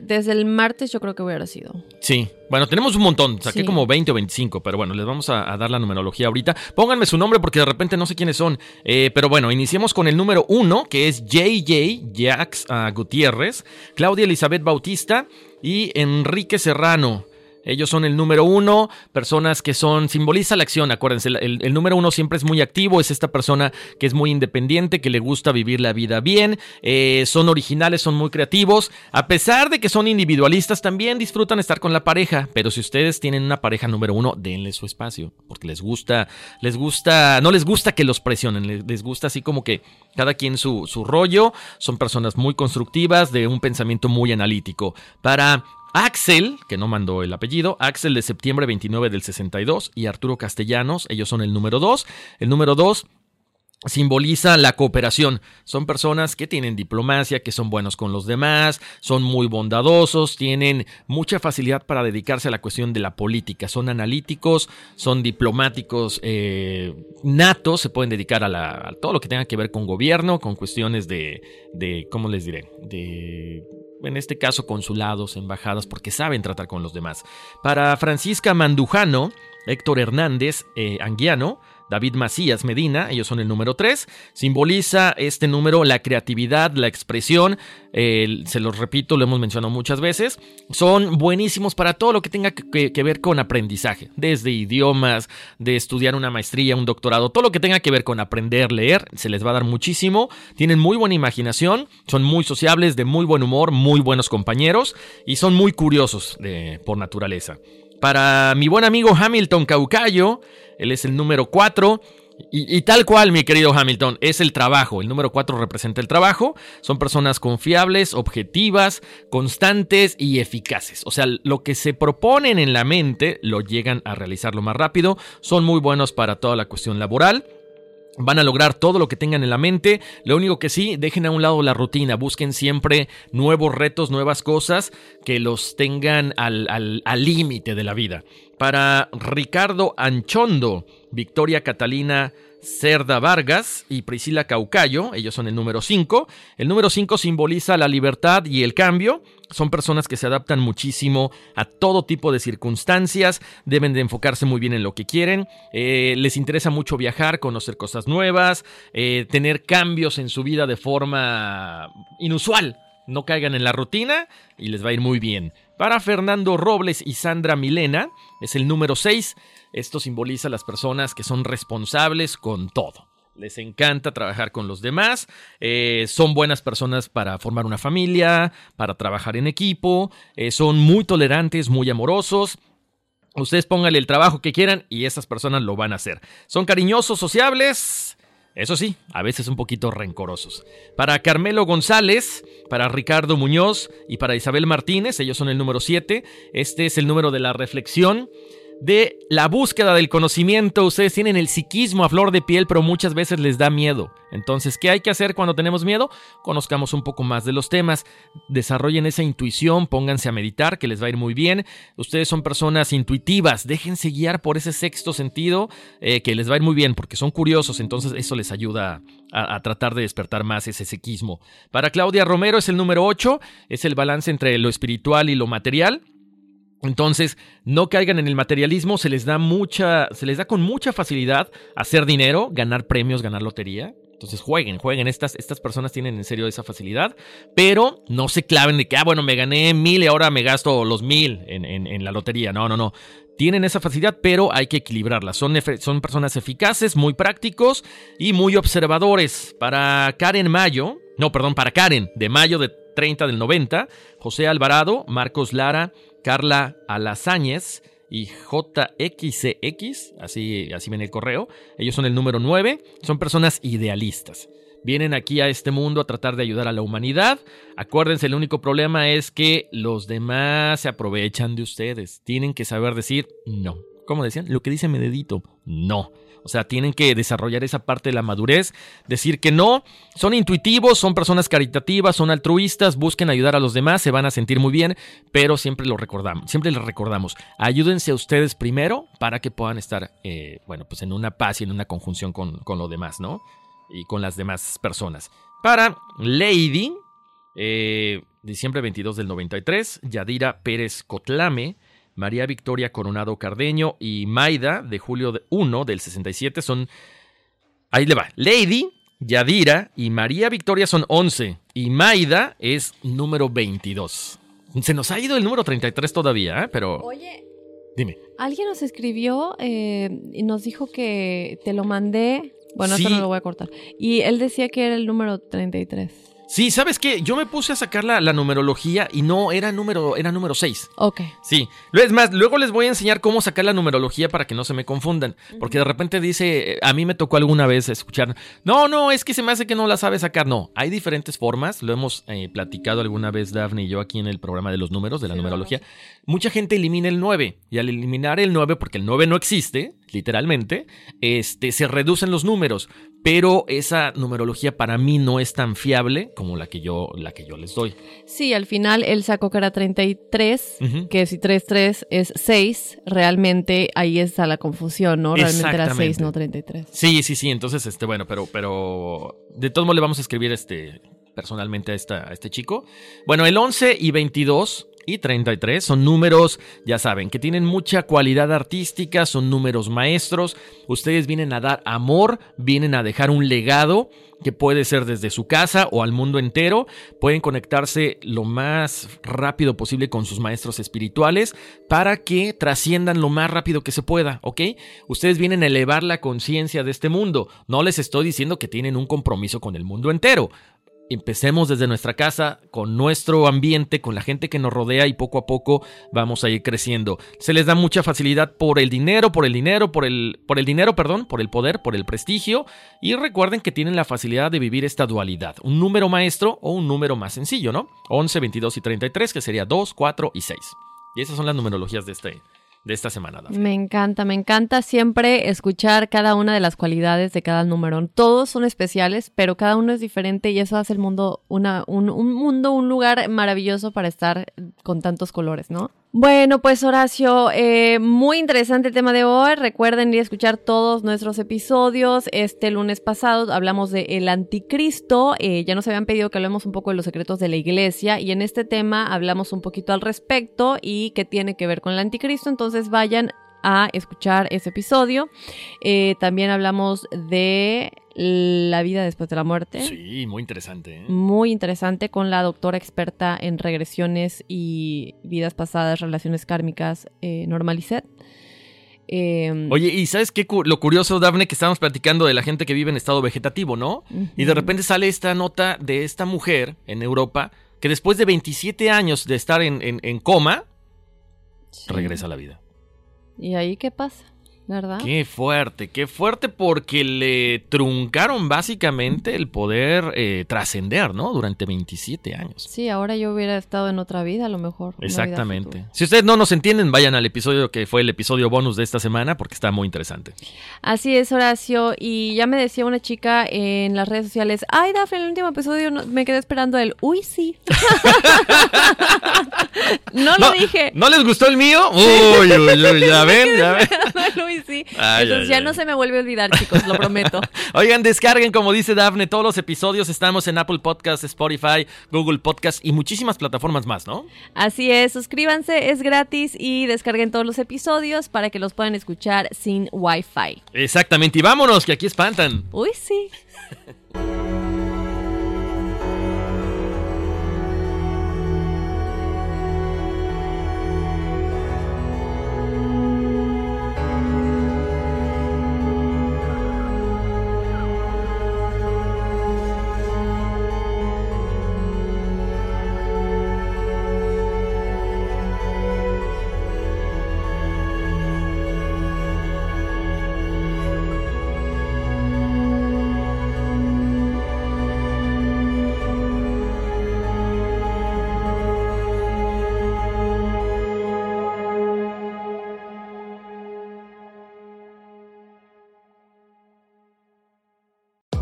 Desde el martes yo creo que hubiera sido. Sí, bueno, tenemos un montón. Saqué Sí. como 20 o 25, pero bueno, les vamos a, a dar la numerología ahorita. Pónganme su nombre porque de repente no sé quiénes son. Eh, pero bueno, iniciemos con el número uno, que es JJ Jax ah, Gutiérrez, Claudia Elizabeth Bautista y Enrique Serrano. Ellos son el número uno, personas que son, simboliza la acción, acuérdense, el, número uno siempre es muy activo, es esta persona que es muy independiente, que le gusta vivir la vida bien, eh, son originales, son muy creativos, a pesar de que son individualistas, también disfrutan estar con la pareja, pero si ustedes tienen una pareja número uno, denle su espacio, porque les gusta, les gusta, no les gusta que los presionen, les, les gusta así como que cada quien su, su rollo, son personas muy constructivas, de un pensamiento muy analítico. Para Axel, que no mandó el apellido, Axel de septiembre 29 del 62 y Arturo Castellanos, ellos son el número 2. El número 2 simboliza la cooperación. Son personas que tienen diplomacia, que son buenos con los demás, son muy bondadosos, tienen mucha facilidad para dedicarse a la cuestión de la política. Son analíticos, son diplomáticos eh, natos, se pueden dedicar a, todo lo que tenga que ver con gobierno, con cuestiones de, de ¿cómo les diré? De en este caso consulados, embajadas, porque saben tratar con los demás. Para Francisca Mandujano, Héctor Hernández eh, Anguiano, David Macías Medina, ellos son el número 3. Simboliza este número la creatividad, la expresión. se los repito, lo hemos mencionado muchas veces. Son buenísimos para todo lo que tenga que, ver con aprendizaje, desde idiomas, de estudiar una maestría, un doctorado, todo lo que tenga que ver con aprender, leer, se les va a dar muchísimo. Tienen muy buena imaginación, son muy sociables, de muy buen humor, muy buenos compañeros y son muy curiosos por naturaleza. Para mi buen amigo Hamilton Caucayo, él es el número 4. Y, tal cual, mi querido Hamilton, es el trabajo. El número 4 representa el trabajo. Son personas confiables, objetivas, constantes y eficaces. O sea, lo que se proponen en la mente lo llegan a realizar lo más rápido. Son muy buenos para toda la cuestión laboral. Van a lograr todo lo que tengan en la mente. Lo único que sí, dejen a un lado la rutina. Busquen siempre nuevos retos, nuevas cosas que los tengan al al- al límite de la vida. Para Ricardo Anchondo, Victoria Catalina Cerda Vargas y Priscila Caucayo, ellos son el número 5. El número 5 simboliza la libertad y el cambio. Son personas que se adaptan muchísimo a todo tipo de circunstancias, deben de enfocarse muy bien en lo que quieren, eh, les interesa mucho viajar, conocer cosas nuevas, eh, tener cambios en su vida de forma inusual. No caigan en la rutina y les va a ir muy bien. Para Fernando Robles y Sandra Milena es el número 6. Esto simboliza las personas que son responsables con todo. Les encanta trabajar con los demás, eh, son buenas personas para formar una familia, para trabajar en equipo, eh, son muy tolerantes, muy amorosos, Ustedes pónganle el trabajo que quieran y esas personas lo van a hacer. Son cariñosos, sociables. Eso sí, a veces un poquito rencorosos. Para Carmelo González, para Ricardo Muñoz y para Isabel Martínez, ellos son el número 7. Este es el número de la reflexión, de la búsqueda del conocimiento. Ustedes tienen el psiquismo a flor de piel, pero muchas veces les da miedo. Entonces, ¿qué hay que hacer cuando tenemos miedo? Conozcamos un poco más de los temas, desarrollen esa intuición, pónganse a meditar, que les va a ir muy bien. Ustedes son personas intuitivas, déjense guiar por ese sexto sentido, eh, que les va a ir muy bien, porque son curiosos, entonces eso les ayuda a, a tratar de despertar más ese psiquismo. Para Claudia Romero es el número 8, es el balance entre lo espiritual y lo material. Entonces, no caigan en el materialismo, se les da mucha, se les da con mucha facilidad hacer dinero, ganar premios, ganar lotería. Entonces jueguen, jueguen. Estas, estas personas tienen en serio esa facilidad, pero no se claven de que, ah, bueno, me gané mil y ahora me gasto los mil en, en- la lotería. No, no, no. Tienen esa facilidad, pero hay que equilibrarla. Son, son personas eficaces, muy prácticos y muy observadores. Para Karen Mayo, no, perdón, para Karen, de mayo de 30 del 90, José Alvarado, Marcos Lara, Carla Alazáñez y JXCX, así, así viene el correo. Ellos son el número 9, son personas idealistas. Vienen aquí a este mundo a tratar de ayudar a la humanidad. Acuérdense, el único problema es que los demás se aprovechan de ustedes. Tienen que saber decir no. ¿Cómo decían? Lo que dice mi dedito, no. O sea, tienen que desarrollar esa parte de la madurez, decir que no, son intuitivos, son personas caritativas, son altruistas, busquen ayudar a los demás, se van a sentir muy bien, pero siempre lo recordamos, siempre les recordamos, ayúdense a ustedes primero para que puedan estar, eh, bueno, pues en una paz y en una conjunción con, con lo demás, ¿no? Y con las demás personas. Para Lady, eh, diciembre 22 del 93, Yadira Pérez Cotlame, María Victoria Coronado Cardeño y Maida de julio 1 del 67 son... Ahí le va. Lady, Yadira y María Victoria son 11 y Maida es número 22. Se nos ha ido el número 33 todavía, ¿eh? pero... Oye. Dime. Alguien nos escribió eh, y nos dijo que te lo mandé. Bueno, Sí. eso no lo voy a cortar. Y él decía que era el número 33. Sí, ¿sabes qué? Yo me puse a sacar la, la numerología y no, era número, era número 6. Ok. Sí, es más, luego les voy a enseñar cómo sacar la numerología para que no se me confundan, porque de repente dice, eh, a mí me tocó alguna vez escuchar, no, no, es que se me hace que no la sabe sacar, no, hay diferentes formas, lo hemos eh, platicado alguna vez Daphne y yo aquí en el programa de los números, de la numerología, mucha gente elimina el 9 y al eliminar el 9, porque el 9 no existe, literalmente, este, se reducen los números, pero esa numerología para mí no es tan fiable como la que yo, la que yo les doy. Sí, al final él sacó que era 33, Ujú. que si 33 es 6, realmente ahí está la confusión, ¿no? Realmente era 6, Exactamente. no 33. Sí, sí, sí. Entonces, este, bueno, pero, pero de todos modos le vamos a escribir este personalmente a, esta, a este chico. Bueno, el 11 y 22 y 33 son números, ya saben, que tienen mucha cualidad artística, son números maestros. Ustedes vienen a dar amor, vienen a dejar un legado que puede ser desde su casa o al mundo entero. Pueden conectarse lo más rápido posible con sus maestros espirituales para que trasciendan lo más rápido que se pueda, ¿ok? Ustedes vienen a elevar la conciencia de este mundo. No les estoy diciendo que tienen un compromiso con el mundo entero. Empecemos desde nuestra casa, con nuestro ambiente, con la gente que nos rodea y poco a poco vamos a ir creciendo. Se les da mucha facilidad por el dinero, por el dinero, por el, por el dinero, perdón, por el poder, por el prestigio. Y recuerden que tienen la facilidad de vivir esta dualidad, un número maestro o un número más sencillo, ¿no? 11, 22 y 33, que sería 2, 4 y 6. Y esas son las numerologías de, este, de esta semana. Me encanta, me encanta siempre escuchar cada una de las cualidades de cada número. Todos son especiales, pero cada uno es diferente y eso hace el mundo una, un, un mundo, un lugar maravilloso para estar con tantos colores, ¿no? Bueno, pues Horacio, eh, muy interesante el tema de hoy. Recuerden ir a escuchar todos nuestros episodios. Este lunes pasado hablamos de el anticristo. Eh, ya nos habían pedido que hablemos un poco de los secretos de la iglesia y en este tema hablamos un poquito al respecto y qué tiene que ver con el anticristo. Entonces vayan a escuchar ese episodio. Eh, también hablamos de la vida después de la muerte. Sí, muy interesante. ¿eh? Muy interesante con la doctora experta en regresiones y vidas pasadas, relaciones kármicas, eh, Normalicet. Eh, Oye, ¿y sabes qué? cu- Lo curioso, Dafne, que estábamos platicando de la gente que vive en estado vegetativo, ¿no? Y de repente sale esta nota de esta mujer en Europa que después de 27 años de estar en, en- en coma, regresa a la vida. ¿Y ahí qué pasa? ¿Verdad? Qué fuerte, qué fuerte porque le truncaron básicamente el poder eh, trascender, ¿no? Durante 27 años. Sí, ahora yo hubiera estado en otra vida a lo mejor. Exactamente. Si ustedes no nos entienden, vayan al episodio que fue el episodio bonus de esta semana porque está muy interesante. Así es, Horacio. Y ya me decía una chica en las redes sociales, ay, Dafne, en el último episodio no- me quedé esperando el, uy, sí. [LAUGHS] no lo dije. ¿No les gustó el mío? Uy, uy, uy, ya [LAUGHS] ven, ya ven. Sí. Ay, Entonces ay, ya ay. no se me vuelve a olvidar, chicos, lo prometo. [LAUGHS] Oigan, descarguen, como dice Dafne, todos los episodios. Estamos en Apple Podcast, Spotify, Google Podcast y muchísimas plataformas más, ¿no? Así es, suscríbanse, es gratis y descarguen todos los episodios para que los puedan escuchar sin Wi-Fi. Exactamente. Y vámonos, que aquí espantan. Uy, sí. [LAUGHS]